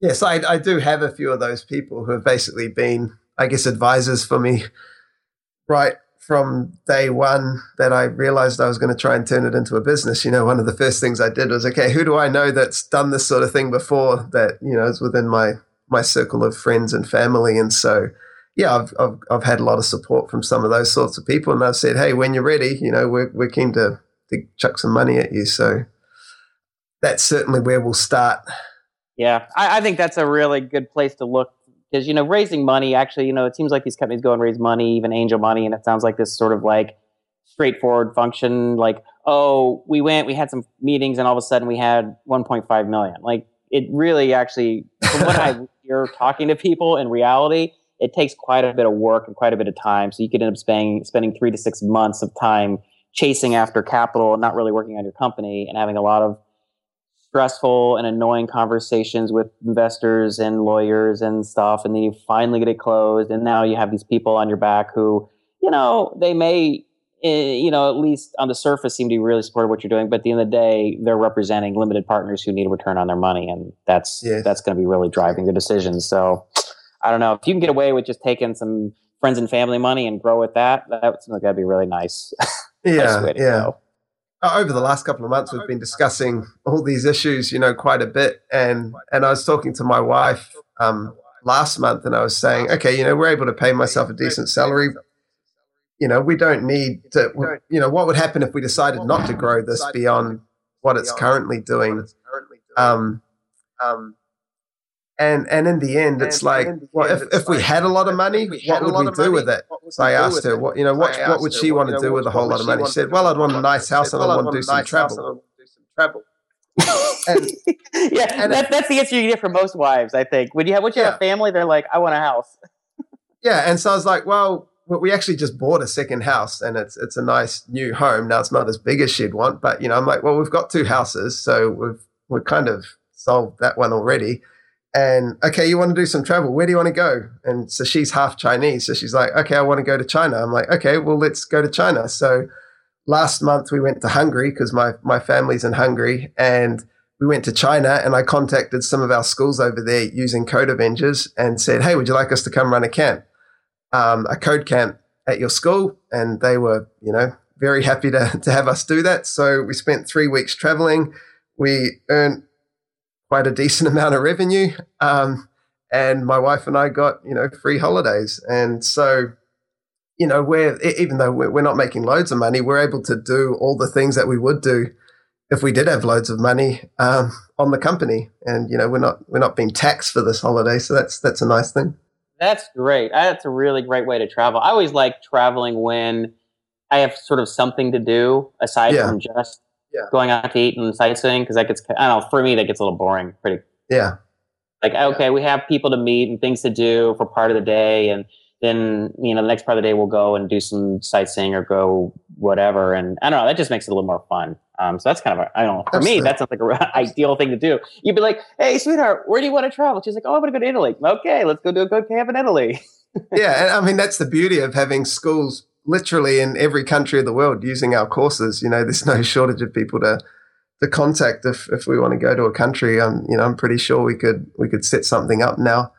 Yes, I, I do have a few of those people who have basically been, I guess, advisors for me right from day one that I realized I was going to try and turn it into a business, you know, one of the first things I did was, okay, who do I know that's done this sort of thing before that, you know, is within my, my circle of friends and family. And so, yeah, I've, I've, I've had a lot of support from some of those sorts of people. And I've said, hey, when you're ready, you know, we're, we're keen to, to chuck some money at you. So that's certainly where we'll start. Yeah, I, I think that's a really good place to look because you know raising money actually you know it seems like these companies go and raise money even angel money and it sounds like this sort of like straightforward function like oh we went we had some meetings and all of a sudden we had 1.5 million. Like it really actually from what i *laughs* hear talking to people in reality it takes quite a bit of work and quite a bit of time. So you could end up spending spending three to six months of time chasing after capital and not really working on your company and having a lot of stressful and annoying conversations with investors and lawyers and stuff and then you finally get it closed and now you have these people on your back who you know they may eh, you know at least on the surface seem to be really supportive of what you're doing but at the end of the day they're representing limited partners who need a return on their money and that's yes. that's going to be really driving the decisions so i don't know if you can get away with just taking some friends and family money and grow with that that seems like that'd be really nice yeah *laughs* nice yeah go. Uh, over the last couple of months, we've been discussing all these issues, you know, quite a bit. And and I was talking to my wife um, last month, and I was saying, okay, you know, we're able to pay myself a decent salary. You know, we don't need to. You know, what would happen if we decided not to grow this beyond what it's currently doing? Um, um, and and in the end, it's like, well, if, if we had a lot of money, what would we do with it? So I asked her, what you know, what what would she want to do with a whole lot of money? She said, well, I'd want a nice house and I want to do some travel. *laughs* and, *laughs* yeah, and that, that's the answer you get from most wives, I think. When you have, once you yeah. have a family, they're like, I want a house. yeah, and so I was like, well, we actually just bought a second house, and it's it's a nice new home. Now it's not as big as she'd want, but you know, I'm like, well, we've got two houses, so we've we've kind of solved that one already and okay, you want to do some travel. Where do you want to go? And so she's half Chinese. So she's like, okay, I want to go to China. I'm like, okay, well, let's go to China. So last month we went to Hungary because my, my family's in Hungary and we went to China and I contacted some of our schools over there using Code Avengers and said, hey, would you like us to come run a camp, um, a code camp at your school? And they were, you know, very happy to, *laughs* to have us do that. So we spent three weeks traveling. We earned quite a decent *laughs* amount of revenue. Um, and my wife and I got, you know, free holidays. And so, you know, we're, even though we're not making loads of money, we're able to do all the things that we would do if we did have loads of money um, on the company. And, you know, we're not, we're not being taxed for this holiday. So that's, that's a nice thing. That's great. That's a really great way to travel. I always like traveling when I have sort of something to do aside yeah. from just yeah. going out to eat and sightseeing because that gets I don't know for me that gets a little boring pretty yeah. Like okay yeah. we have people to meet and things to do for part of the day and then you know the next part of the day we'll go and do some sightseeing or go whatever and I don't know that just makes it a little more fun. Um, so that's kind of a, I don't know for me that sounds like an *laughs* ideal thing to do. You'd be like hey sweetheart where do you want to travel? She's like oh I want to go to Italy. Okay let's go do a good camp in Italy. *laughs* Yeah and I mean that's the beauty of having schools literally in every country of the world using our courses. You know, there's no *laughs* shortage of people to to contact if if we want to go to a country. Um, you know, I'm pretty sure we could we could set something up now.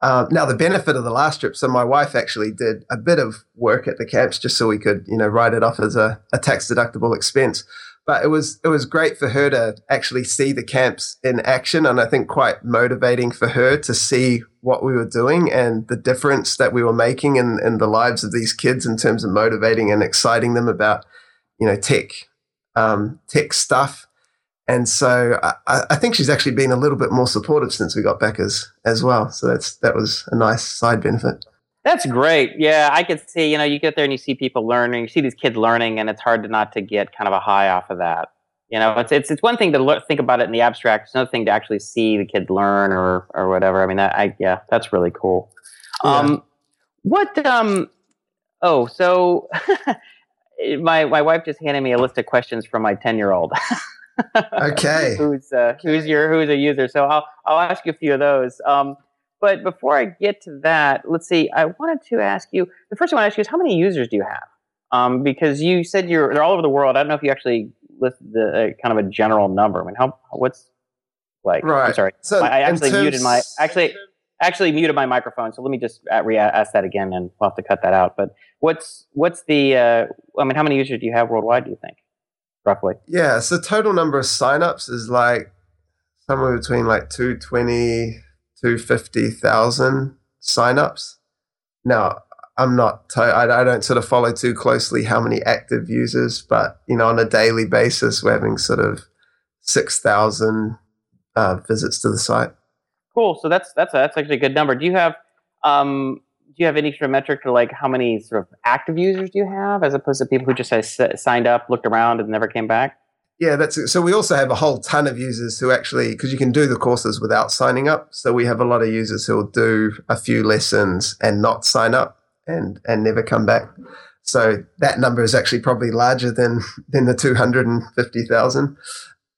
Uh, now the benefit of the last trip, so my wife actually did a bit of work at the camps just so we could, you know, write it off as a, a tax deductible expense but it was it was great for her to actually see the camps in action and i think quite motivating for her to see what we were doing and the difference that we were making in, in the lives of these kids in terms of motivating and exciting them about you know tech um, tech stuff and so I, I, think she's actually been a little bit more supportive since we got back as as well so that's that was a nice side benefit that's great. Yeah, I could see, you know, you get there and you see people learning, you see these kids learning, and it's hard to not to get kind of a high off of that. You know, it's it's it's one thing to lo- think about it in the abstract. It's another thing to actually see the kid learn or or whatever. I mean, that, I yeah, that's really cool. Yeah. Um, what um, oh, so *laughs* my my wife just handed me a list of questions from my ten year old. *laughs* okay. who's uh, who's your who's a user? So I'll I'll ask you a few of those. Um, but before I get to that, let's see. I wanted to ask you. The first thing I want to ask you is how many users do you have? Um, because you said you're they're all over the world. I don't know if you actually list the uh, kind of a general number. I mean, how what's like? Right. I'm sorry. So I, I actually terms, muted my actually actually muted my microphone. So let me just re-ask that again, and we'll have to cut that out. But what's what's the? Uh, I mean, how many users do you have worldwide? Do you think, roughly? Yeah. So total number of signups is like somewhere between like two twenty to 50,000 signups. Now, I'm not, to- I, I don't sort of follow too closely how many active users, but, you know, on a daily basis, we're having sort of 6,000 uh, visits to the site. Cool. So that's, that's, a, that's actually a good number. Do you have, um, do you have any sort of metric to like how many sort of active users do you have as opposed to people who just signed up, looked around, and never came back? Yeah, that's it. So we also have a whole ton of users who actually, because you can do the courses without signing up. So we have a lot of users who will do a few lessons and not sign up and and never come back. So that number is actually probably larger than than the two hundred and fifty thousand.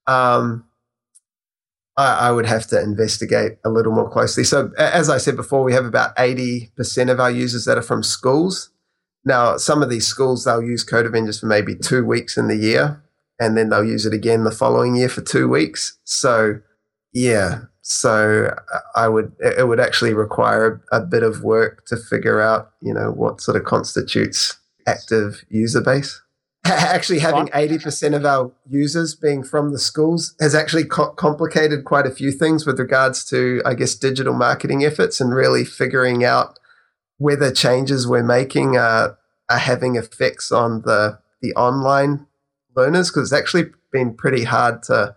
Um, I, I would have to investigate a little more closely. So as I said before, we have about eighty percent of our users that are from schools. Now, some of these schools they'll use Code Avengers for maybe two weeks in the year, and then they'll use it again the following year for two weeks. So, yeah, so I would it would actually require a, bit of work to figure out, you know, what sort of constitutes active user base. actually having 80% of our users being from the schools has actually co- complicated quite a few things with regards to i guess digital marketing efforts and really figuring out whether changes we're making are, are having effects on the the online learners because it's actually been pretty hard to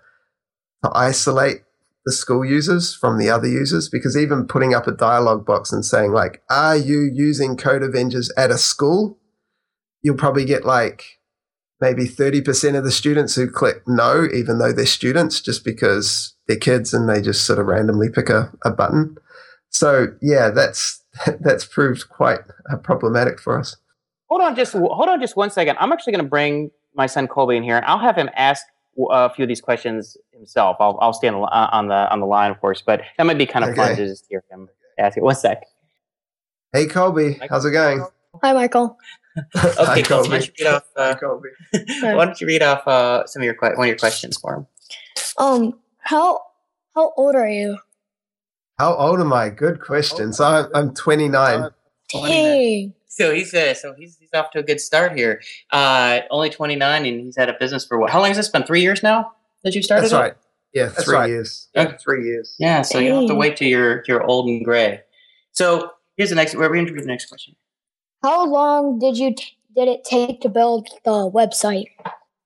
to isolate the school users from the other users because even putting up a dialog box and saying like are you using code avengers at a school you'll probably get like maybe 30% of the students who click no, even though they're students, just because they're kids and they just sort of randomly pick a, a button. So yeah, that's *laughs* that's proved quite uh, problematic for us. Hold on, just hold on, just one second. I'm actually going to bring my son Colby in here, I'll have him ask a few of these questions himself. I'll I'll stay on the on the line, of course, but that might be kind of okay. fun to just hear him ask it. One sec. Hey Colby, how's it going? Hi, Michael. *laughs* okay, Colby. Why don't you read off? Uh, *laughs* why don't you read off uh, some of your one of your questions for him? Um, how how old are you? How old am I? Good question. So I'm, I'm 29. Dang. So he's uh, so he's he's off to a good start here. Uh, only 29, and he's had a business for what? How long has this been? Three years now that you started. That's right. Yeah, That's three right. years. Yeah, three years. Yeah, so Dang. you have to wait till you're you're old and gray. So here's the next. We're going to read the next question. How long did you t- did it take to build the website?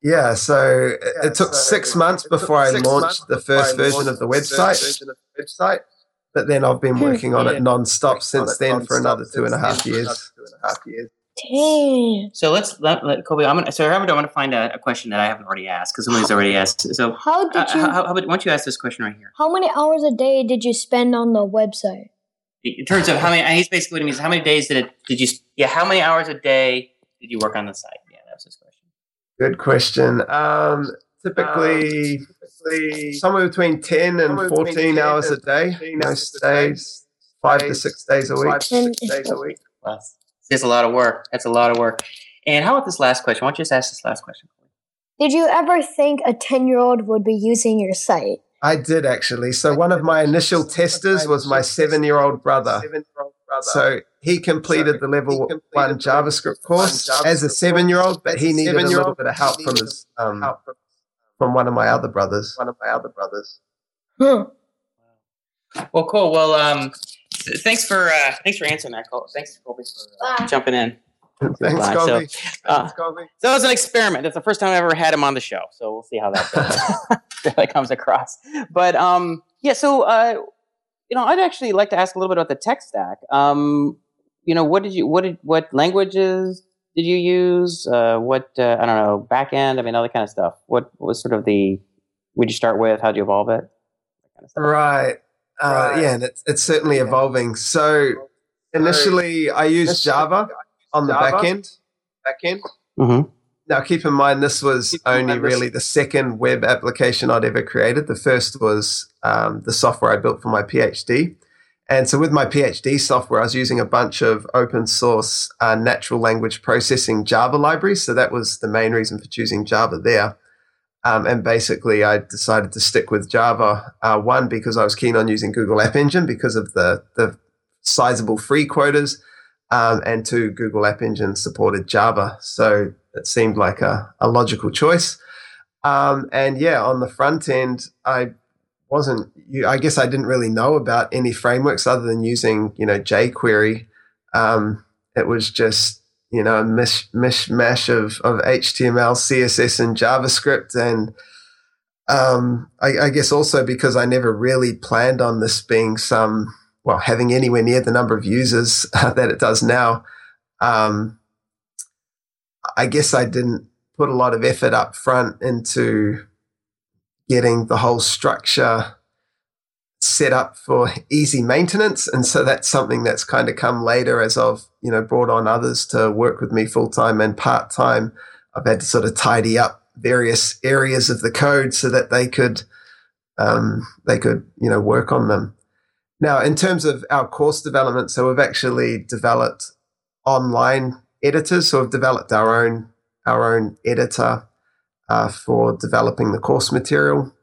Yeah, so yeah, it took so six months before I launched the first version of the website. But then I've been hmm. working on it non-stop since then for another two and a half years. Dang. So let's let, let Colby. I'm gonna. So I want to find a, a, question that I haven't already asked because somebody's already asked. So *laughs* how did uh, you? Uh, how, how, about, why don't you ask this question right here? How many hours a day did you spend on the website? in terms of how many he's basically what he means how many days did it did you yeah how many hours a day did you work on the site yeah that was his question good question um, typically, um, typically somewhere between 10 and 14 10 hours a day. most days five to six days a week. six days a week. That's a lot of work. That's a lot of work. And how about this last question? Why don't you just ask this last question? Did you ever think a 10 year old would be using your site? I did actually. So one of my initial testers was my seven-year-old brother. So he completed the level one JavaScript course as a seven-year-old, but he needed a little bit of help from his um, from one of my other brothers. One of my other brothers. Hmm. Well, cool. Well, um, thanks for uh, thanks for answering that. Cole. Thanks, Colby, for uh, jumping in. *laughs* Thanks, Colby. So, uh, Thanks, Colby. So that was an experiment. That's the first time I ever had him on the show. So we'll see how that goes. *laughs* *laughs* that comes across. But um, yeah, so uh, you know, I'd actually like to ask a little bit about the tech stack. Um, you know, what did you what did what languages did you use? Uh, what uh, I don't know, backend. I mean, all that kind of stuff. What was sort of the? Would you start with? How did you evolve it? Kind of right. Uh, right. Yeah, and it's, it's certainly evolving. So initially, I used Java on the Java, back end. Back end. Mm-hmm. Now, keep in mind, this was only really the second web application I'd ever created. The first was um, the software I built for my PhD. And so, with my PhD software, I was using a bunch of open source uh, natural language processing Java libraries. So, that was the main reason for choosing Java there. Um, and basically, I decided to stick with Java. Uh, one, because I was keen on using Google App Engine because of the, the sizable free quotas um, and two, Google App Engine supported Java. So it seemed like a, a logical choice. Um, and yeah, on the front end, I wasn't, I guess I didn't really know about any frameworks other than using, you know, jQuery. Um, it was just, you know, a mish, mishmash of, of HTML, CSS, and JavaScript. And um, I, I guess also because I never really planned on this being some well, having anywhere near the number of users *laughs* that it does now, um, I guess I didn't put a lot of effort up front into getting the whole structure set up for easy maintenance. And so that's something that's kind of come later as I've, you know, brought on others to work with me full time and part time. I've had to sort of tidy up various areas of the code so that they could, um, they could, you know, work on them. Now, in terms of our course development, so we've actually developed online editors. So we've developed our own our own editor uh, for developing the course material.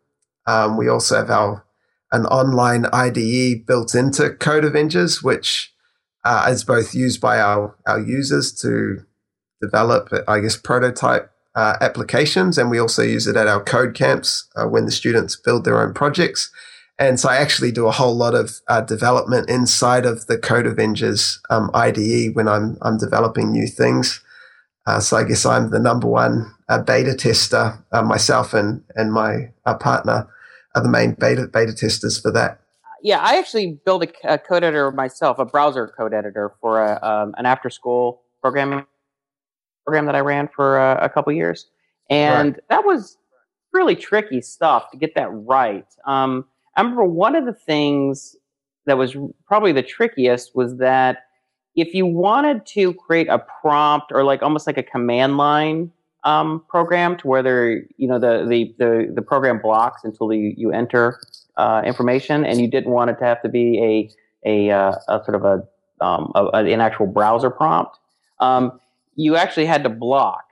Um, we also have our an online IDE built into Code Avengers, which uh, is both used by our our users to develop, I guess, prototype uh, applications, and we also use it at our code camps uh, when the students build their own projects. And so I actually do a whole lot of uh, development inside of the Code Avengers um, IDE when I'm I'm developing new things. Uh, so I guess I'm the number one uh, beta tester. Uh, myself and and my uh, partner are the main beta beta testers for that. Yeah, I actually built a, a code editor myself, a browser code editor for a, um, an after school programming program that I ran for a, a couple years, and right. that was really tricky stuff to get that right. Um, I remember one of the things that was probably the trickiest was that if you wanted to create a prompt or like almost like a command line um, program to where you know, the, the, the, the program blocks until you, you enter uh, information and you didn't want it to have to be a, a, uh, a sort of a, um, a, an actual browser prompt, um, you actually had to block.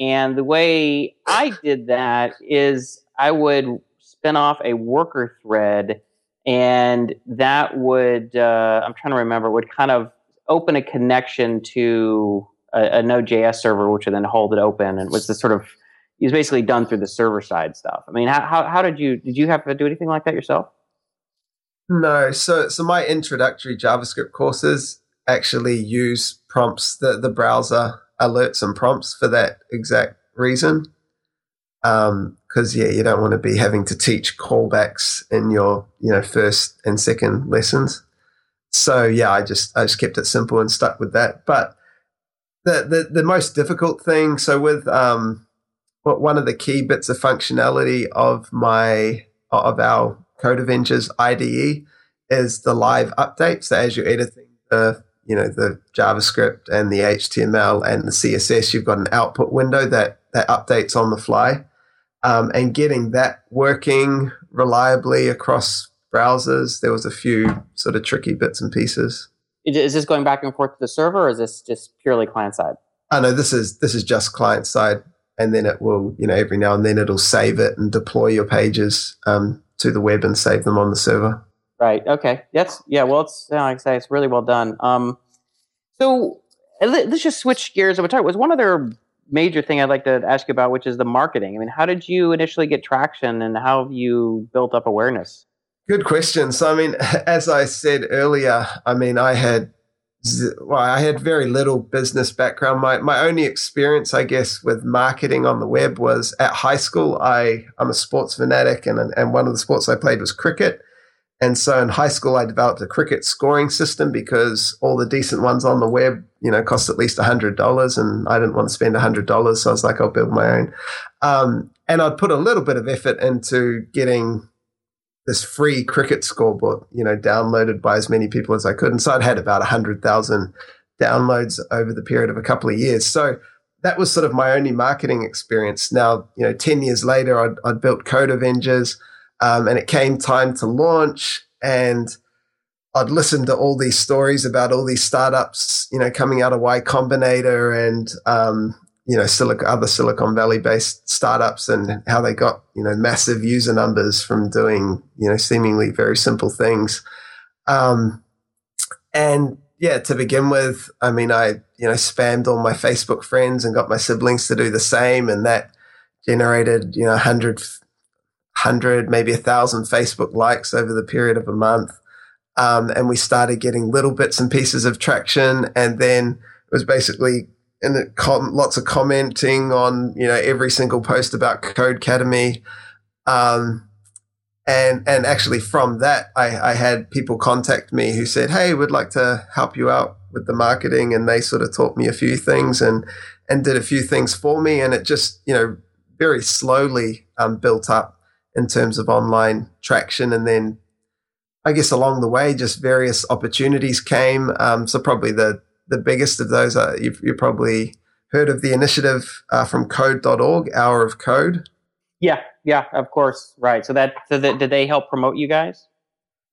And the way I did that is I would spin off a worker thread, and that would uh, I'm trying to remember would kind of open a connection to a, a Node.js server, which would then hold it open, and was the sort of it was basically done through the server side stuff. I mean, how, how how did you did you have to do anything like that yourself? No, so so my introductory JavaScript courses actually use prompts, the the browser alerts and prompts for that exact reason. Um, because yeah, you don't want to be having to teach callbacks in your you know first and second lessons. So yeah, I just I just kept it simple and stuck with that. But the the, the most difficult thing, so with um, what one of the key bits of functionality of my of our Code Avengers IDE is the live updates. So as you're editing the you know the JavaScript and the HTML and the CSS, you've got an output window that that updates on the fly um, and getting that working reliably across browsers. There was a few sort of tricky bits and pieces. Is this going back and forth to the server, or is this just purely client side? Oh no, this is this is just client side, and then it will, you know, every now and then it'll save it and deploy your pages um, to the web and save them on the server. Right. Okay. That's yeah. Well, it's like I say, it's really well done. Um, so let's just switch gears. We'll talk. Was one other major thing I'd like to ask you about, which is the marketing. I mean, how did you initially get traction and how have you built up awareness? Good question. So, I mean, *laughs* as I said earlier, I mean, I had well, I had very little business background. My my only experience, I guess, with marketing on the web was at high school. I I'm a sports fanatic, and and one of the sports I played was cricket. And so in high school, I developed a cricket scoring system because all the decent ones on the web, you know, cost at least $100 and I didn't want to spend $100. So I was like, I'll build my own. Um, and I'd put a little bit of effort into getting this free cricket scoreboard, you know, downloaded by as many people as I could. And so I'd had about 100,000 downloads over the period of a couple of years. So that was sort of my only marketing experience. Now, you know, 10 years later, I'd, I'd built Code Avengers. Um, and it came time to launch, and I'd listened to all these stories about all these startups, you know, coming out of Y Combinator and um, you know, Silicon, other Silicon Valley based startups and how they got, you know, massive user numbers from doing, you know, seemingly very simple things. Um, and yeah, to begin with, I mean, I, you know, spammed all my Facebook friends and got my siblings to do the same. And that generated, you know, 100 hundred, maybe a thousand Facebook likes over the period of a month. Um, and we started getting little bits and pieces of traction. And then it was basically and it com- lots of commenting on you know every single post about Codecademy. Um, and and actually from that, I, I had people contact me who said, "Hey, we'd like to help you out with the marketing," and they sort of taught me a few things and and did a few things for me, and it just you know very slowly um, built up in terms of online traction. And then I guess along the way, just various opportunities came. Um, so probably the the biggest of those are you've, you've probably heard of the initiative uh, from Code.org, Hour of Code. Yeah, yeah, of course, right. So that so that did they help promote you guys?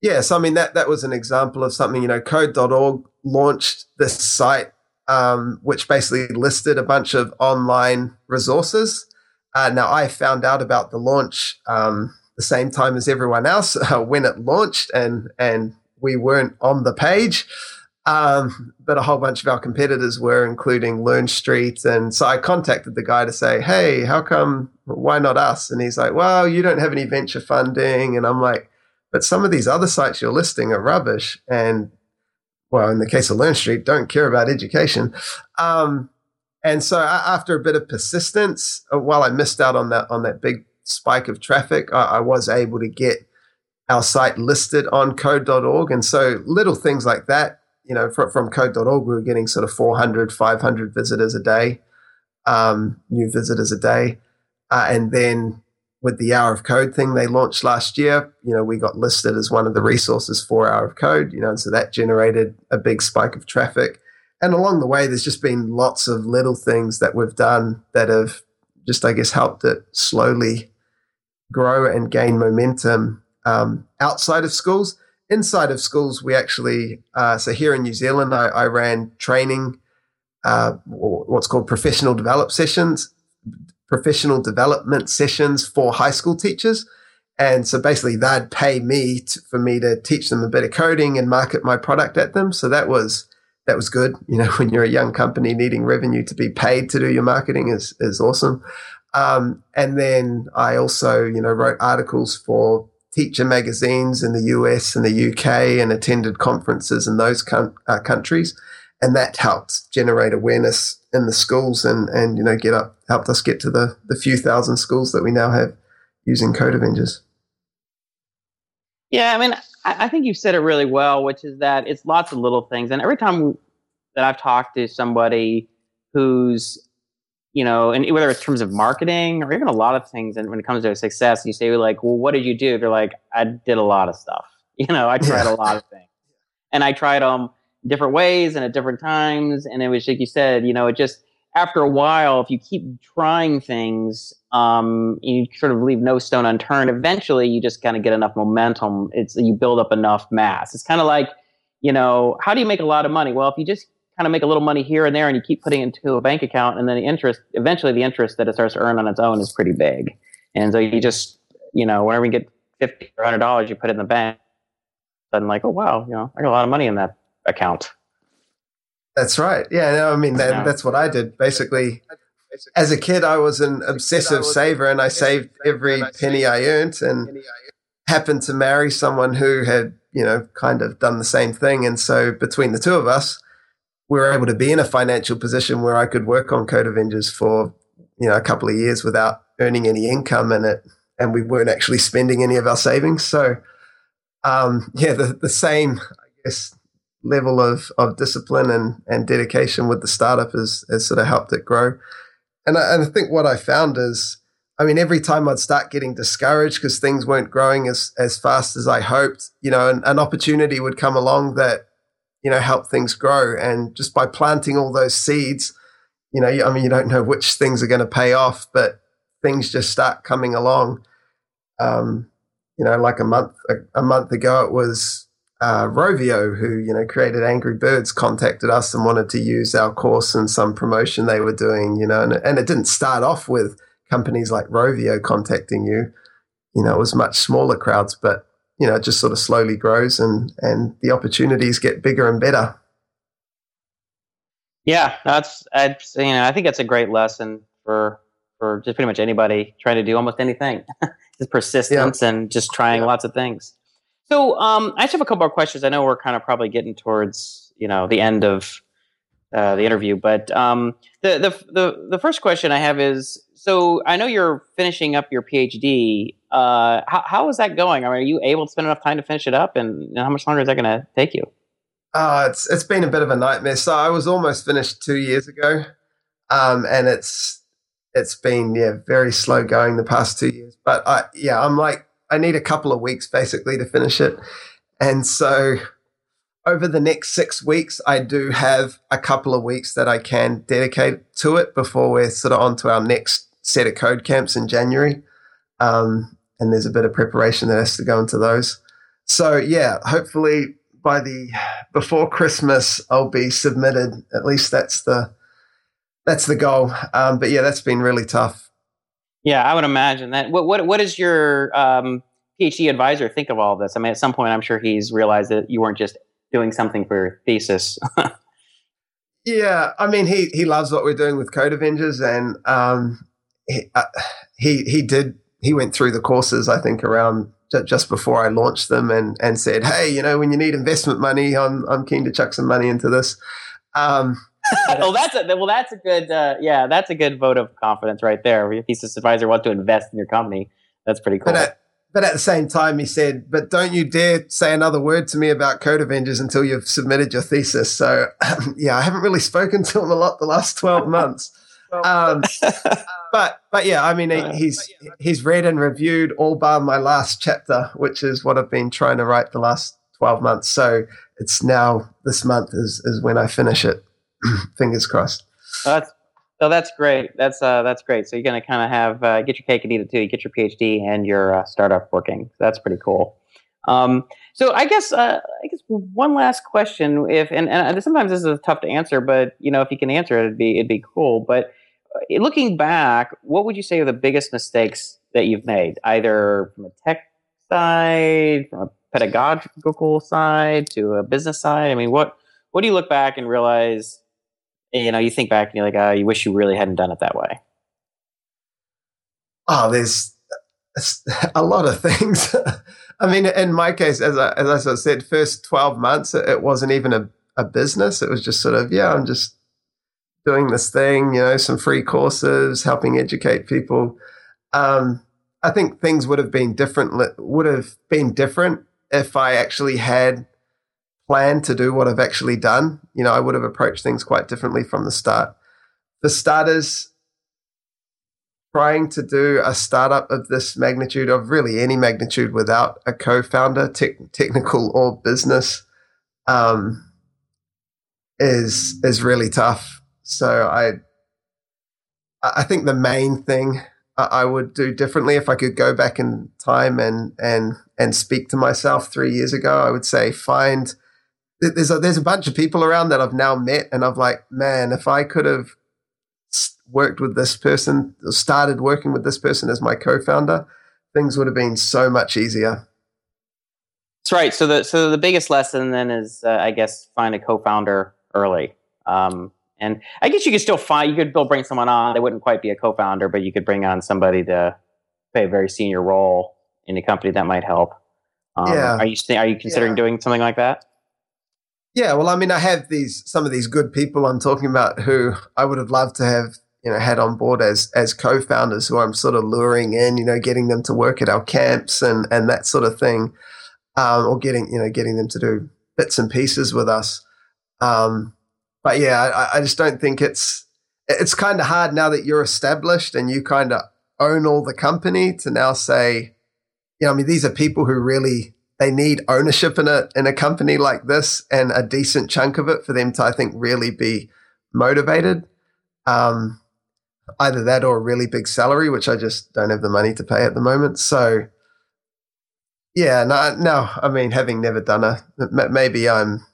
Yes, I mean that that was an example of something. You know, Code.org launched this site um, which basically listed a bunch of online resources uh, now, I found out about the launch um, the same time as everyone else uh, *laughs* when it launched, and and we weren't on the page. Um, but a whole bunch of our competitors were, including LearnStreet. And so I contacted the guy to say, hey, how come, why not us? And he's like, well, you don't have any venture funding. And I'm like, but some of these other sites you're listing are rubbish. And well, in the case of LearnStreet, don't care about education. Um, and so after a bit of persistence, uh, while I missed out on that on that big spike of traffic, I, I was able to get our site listed on code.org. And so little things like that you know, from, from code.org, we were getting sort of 400, 500 visitors a day, um, new visitors a day. Uh, and then with the Hour of Code thing they launched last year, you know, we got listed as one of the resources for Hour of Code, you know, and so that generated a big spike of traffic. And along the way, there's just been lots of little things that we've done that have just, I guess, helped it slowly grow and gain momentum um, outside of schools inside of schools, we actually, uh, so here in New Zealand, I, I ran training, uh, what's called professional develop sessions, professional development sessions for high school teachers. And so basically, they'd pay me to, for me to teach them a bit of coding and market my product at them. So that was that was good. You know, *laughs* when you're a young company needing revenue to be paid to do your marketing is is awesome. Um, and then I also, you know, wrote articles for teacher magazines in the US and the UK and attended conferences in those com- uh, countries. And that helped generate awareness in the schools and, and you know, get up, helped us get to the, the few thousand schools that we now have using Code Avengers. Yeah, I mean, I, I think you said it really well, which is that it's lots of little things. And every time that I've talked to somebody who's you know, and whether it's in terms of marketing or even a lot of things, and when it comes to success, you say like, "Well, what did you do?" They're like, "I did a lot of stuff. *laughs* You know, I tried a lot of things, and I tried them different ways and at different times." And it was like you said, you know, it just after a while, if you keep trying things, um, you sort of leave no stone unturned. Eventually, you just kind of get enough momentum. It's you build up enough mass. It's kind of like, you know, how do you make a lot of money? Well, if you just kind of make a little money here and there and you keep putting it into a bank account and then the interest eventually the interest that it starts to earn on its own is pretty big. And so you just you know whenever you get 50 or 100 dollars you put it in the bank and like oh wow you know i got a lot of money in that account. That's right. Yeah no, i mean that, yeah. that's what i did. Basically as a kid i was an obsessive saver and i saved every penny i earned and happened to marry someone who had you know kind of done the same thing. And so between the two of us we were able to be in a financial position where I could work on Code Avengers for you know a couple of years without earning any income in it, and we weren't actually spending any of our savings. So, um, *laughs* yeah, the the same I guess level of of discipline and and dedication with the startup has has sort of helped it grow. And I, and I think what I found is. I mean, every time I'd start getting discouraged because things weren't growing as, as fast as I hoped, you know, an, an opportunity would come along that you know, help things grow. And just by planting all those seeds, you know, I mean, you don't know which things are going to pay off, but things just start coming along. Um, you know, like a month a, a month ago, it was uh, Rovio who you know created Angry Birds contacted us and wanted to use our course and some promotion they were doing. You know, and, and it didn't start off with companies like Rovio contacting you. You know, it was much smaller crowds, but you know, it just sort of slowly grows and, and the opportunities get bigger and better. Yeah, that's, that's you know, I think that's a great lesson for, for just pretty much anybody trying to do almost anything. *laughs* just persistence yeah. and just trying yeah. lots of things. So um, I just have a couple more questions. I know we're kind of probably getting towards, you know, the end of uh, the interview, but um, the, the, the, the first question I have is, so I know you're finishing up your PhD. Uh, how, how is that going? I mean, are you able to spend enough time to finish it up? And, how much longer is that going to take you? Uh, it's it's been a bit of a nightmare. So I was almost finished two years ago, um, and it's it's been yeah very slow going the past two years. But I yeah I'm like I need a couple of weeks basically to finish it, and so over the next six weeks I do have a couple of weeks that I can dedicate to it before we're sort of on to our next set of code camps in January. Um, and there's a bit of preparation that has to go into those. So yeah, hopefully by the before Christmas I'll be submitted. At least that's the that's the goal. Um, but yeah, that's been really tough. Yeah, I would imagine that. What what what does your um, PhD advisor think of all of this? I mean, at some point, I'm sure he's realized that you weren't just doing something for your thesis. *laughs* yeah, I mean, he he loves what we're doing with Code Avengers, and um, he, uh, he he did he went through the courses I think around just before I launched them and and said, hey, you know, when you need investment money, I'm I'm keen to chuck some money into this. Um, *laughs* well, that's a well, that's a good uh, yeah, that's a good vote of confidence right there. Your thesis advisor wants to invest in your company. That's pretty cool. But at, but at the same time, he said, "But don't you dare say another word to me about Code Avengers until you've submitted your thesis." So, *laughs* yeah, I haven't really spoken to him a lot the last twelve months. *laughs* Um, but but yeah, I mean, he's he's read and reviewed all bar my last chapter, which is what I've been trying to write the last twelve months. So it's now this month is is when I finish it. *clears throat* Fingers crossed. that's so that's great. That's uh, that's great. So you're going to kind of have uh, get your cake and eat it too. You get your PhD and your uh, startup working. That's pretty cool. Um, so I guess uh, I guess one last question. If and, and sometimes this is tough to answer, but you know if you can answer it, it'd be it'd be cool. But Uh, looking back, what would you say are the biggest mistakes that you've made, either from a tech side, from a pedagogical side, to a business side? I mean, what what do you look back and realize you know, you think back and you're like, oh, you wish you really hadn't done it that way. Oh, there's *laughs* a lot of things. *laughs* I mean, in my case, as I, as I said, first 12 months, it wasn't even a, a business. It was just sort of, yeah, I'm just doing this thing, you know, some free courses, helping educate people. Um, I think things would have been different, would have been different if I actually had planned to do what I've actually done, you know, I would have approached things quite differently from the start. The starters, trying to do a startup of this magnitude, of really any magnitude, without a co-founder, te- technical or business, um, is is really tough. So I, I think the main thing I would do differently if I could go back in time and and and speak to myself three years ago, I would say find there's a, there's a bunch of people around that I've now met, and I've like, man, if I could have worked with this person, started working with this person as my co-founder, things would have been so much easier. That's right. So the so the biggest lesson then is, uh, I guess, find a co-founder early. Um, and I guess you could still find you could still bring someone on. They wouldn't quite be a co-founder, but you could bring on somebody to play a very senior role in a company that might help. Um, yeah. Are you are you considering yeah. doing something like that? Yeah, well, I mean, I have these some of these good people I'm talking about who I would have loved to have you know had on board as as co-founders who I'm sort of luring in, you know, getting them to work at our camps and and that sort of thing, um, or getting you know getting them to do bits and pieces with us. Um, but yeah, I, I just don't think it's it's kind of hard now that you're established and you kind of own all the company to now say, you know, I mean, these are people who really they need ownership in a in a company like this and a decent chunk of it for them to I think really be motivated. Um, either that or a really big salary, which I just don't have the money to pay at the moment. So yeah, no, no. I mean, having never done a, maybe I'm,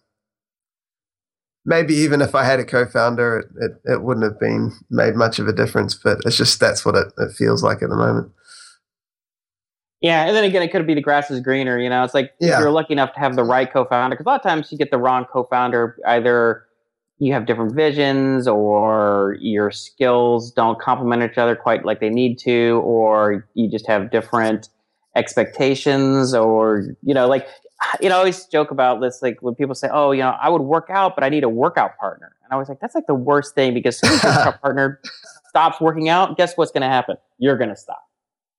maybe even if I had a co-founder, it, it, it wouldn't have been made much of a difference. But it's just that's what it, it feels like at the moment. Yeah, and then again, it could be the grass is greener. You know, it's like yeah. you're lucky enough to have the right co-founder. Because a lot of times you get the wrong co-founder. Either you have different visions, or your skills don't complement each other quite like they need to, or you just have different expectations, or you know, like *sighs* you know, I always joke about this. Like when people say, "Oh, you know, I would work out, but I need a workout partner," and I was like, "That's like the worst thing because as your workout *laughs* partner stops working out, guess what's going to happen? You're going to stop."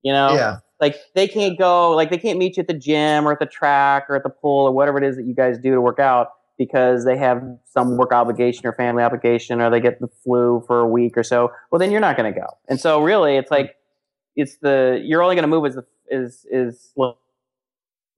You know, yeah like they can't go like they can't meet you at the gym or at the track or at the pool or whatever it is that you guys do to work out because they have some work obligation or family obligation or they get the flu for a week or so well then you're not going to go and so really it's hmm. like it's the you're only going to move as the is is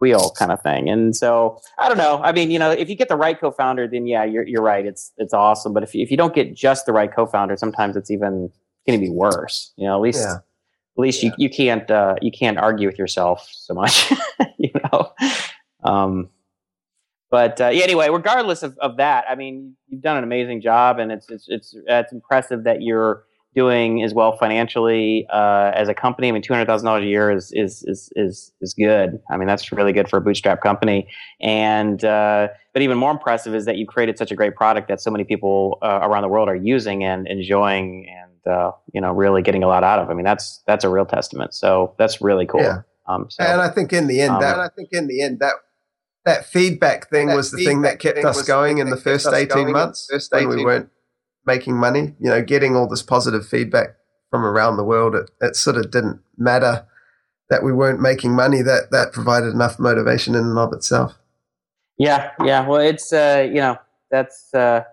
wheel kind of thing. And so i don't know i mean you know if you get the right co-founder then yeah you're, you're right it's it's awesome. But if you, if you don't get just the right co-founder sometimes it's even going to be worse you know at least yeah. at least yeah. you, you can't uh, you can't argue with yourself so much *laughs* you know? Um, but uh, yeah, anyway regardless of, of that i mean you've done an amazing job and it's it's it's, it's impressive that you're doing as well financially uh, as a company. I mean, two hundred thousand dollars a year is, is is is is good. I mean, that's really good for a bootstrap company. And uh, but even more impressive is that you created such a great product that so many people uh, around the world are using and enjoying, and uh, you know, really getting a lot out of. I mean, that's that's a real testament. So that's really cool. Yeah. Um, so, and I think in the end, um, that I think in the end that that feedback thing That was the thing that kept us going in the first 18 going in the months first when we weren't making money. You know, getting all this positive feedback from around the world, it, it sort of didn't matter that we weren't making money. That that provided enough motivation in and of itself. Yeah, yeah. Well, it's uh, you know that's uh,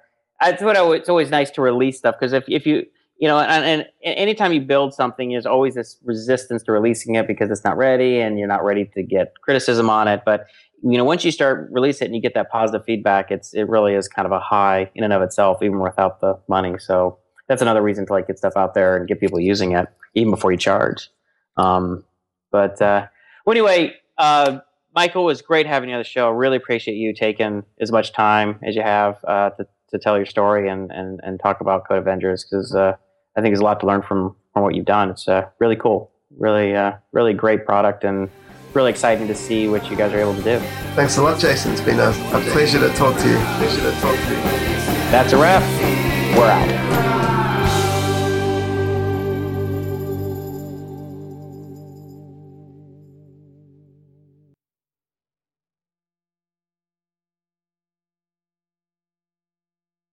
that's what I, it's always nice to release stuff because if if you you know and, and anytime you build something, there's always this resistance to releasing it because it's not ready and you're not ready to get criticism on it. But you know, once you start release it and you get that positive feedback, it's it really is kind of a high in and of itself, even without the money. So that's another reason to like get stuff out there and get people using it even before you charge. Um, but uh, well, anyway, uh, Michael, was great having you on the show. Really appreciate you taking as much time as you have uh, to, to tell your story and, and, and talk about Code Avengers because uh, I think there's a lot to learn from, from what you've done. It's uh, really cool, really, uh, really great product and really exciting to see what you guys are able to do. Thanks a lot, Jason. It's been a, a pleasure to talk to you. Pleasure to talk to you. That's a wrap. We're out.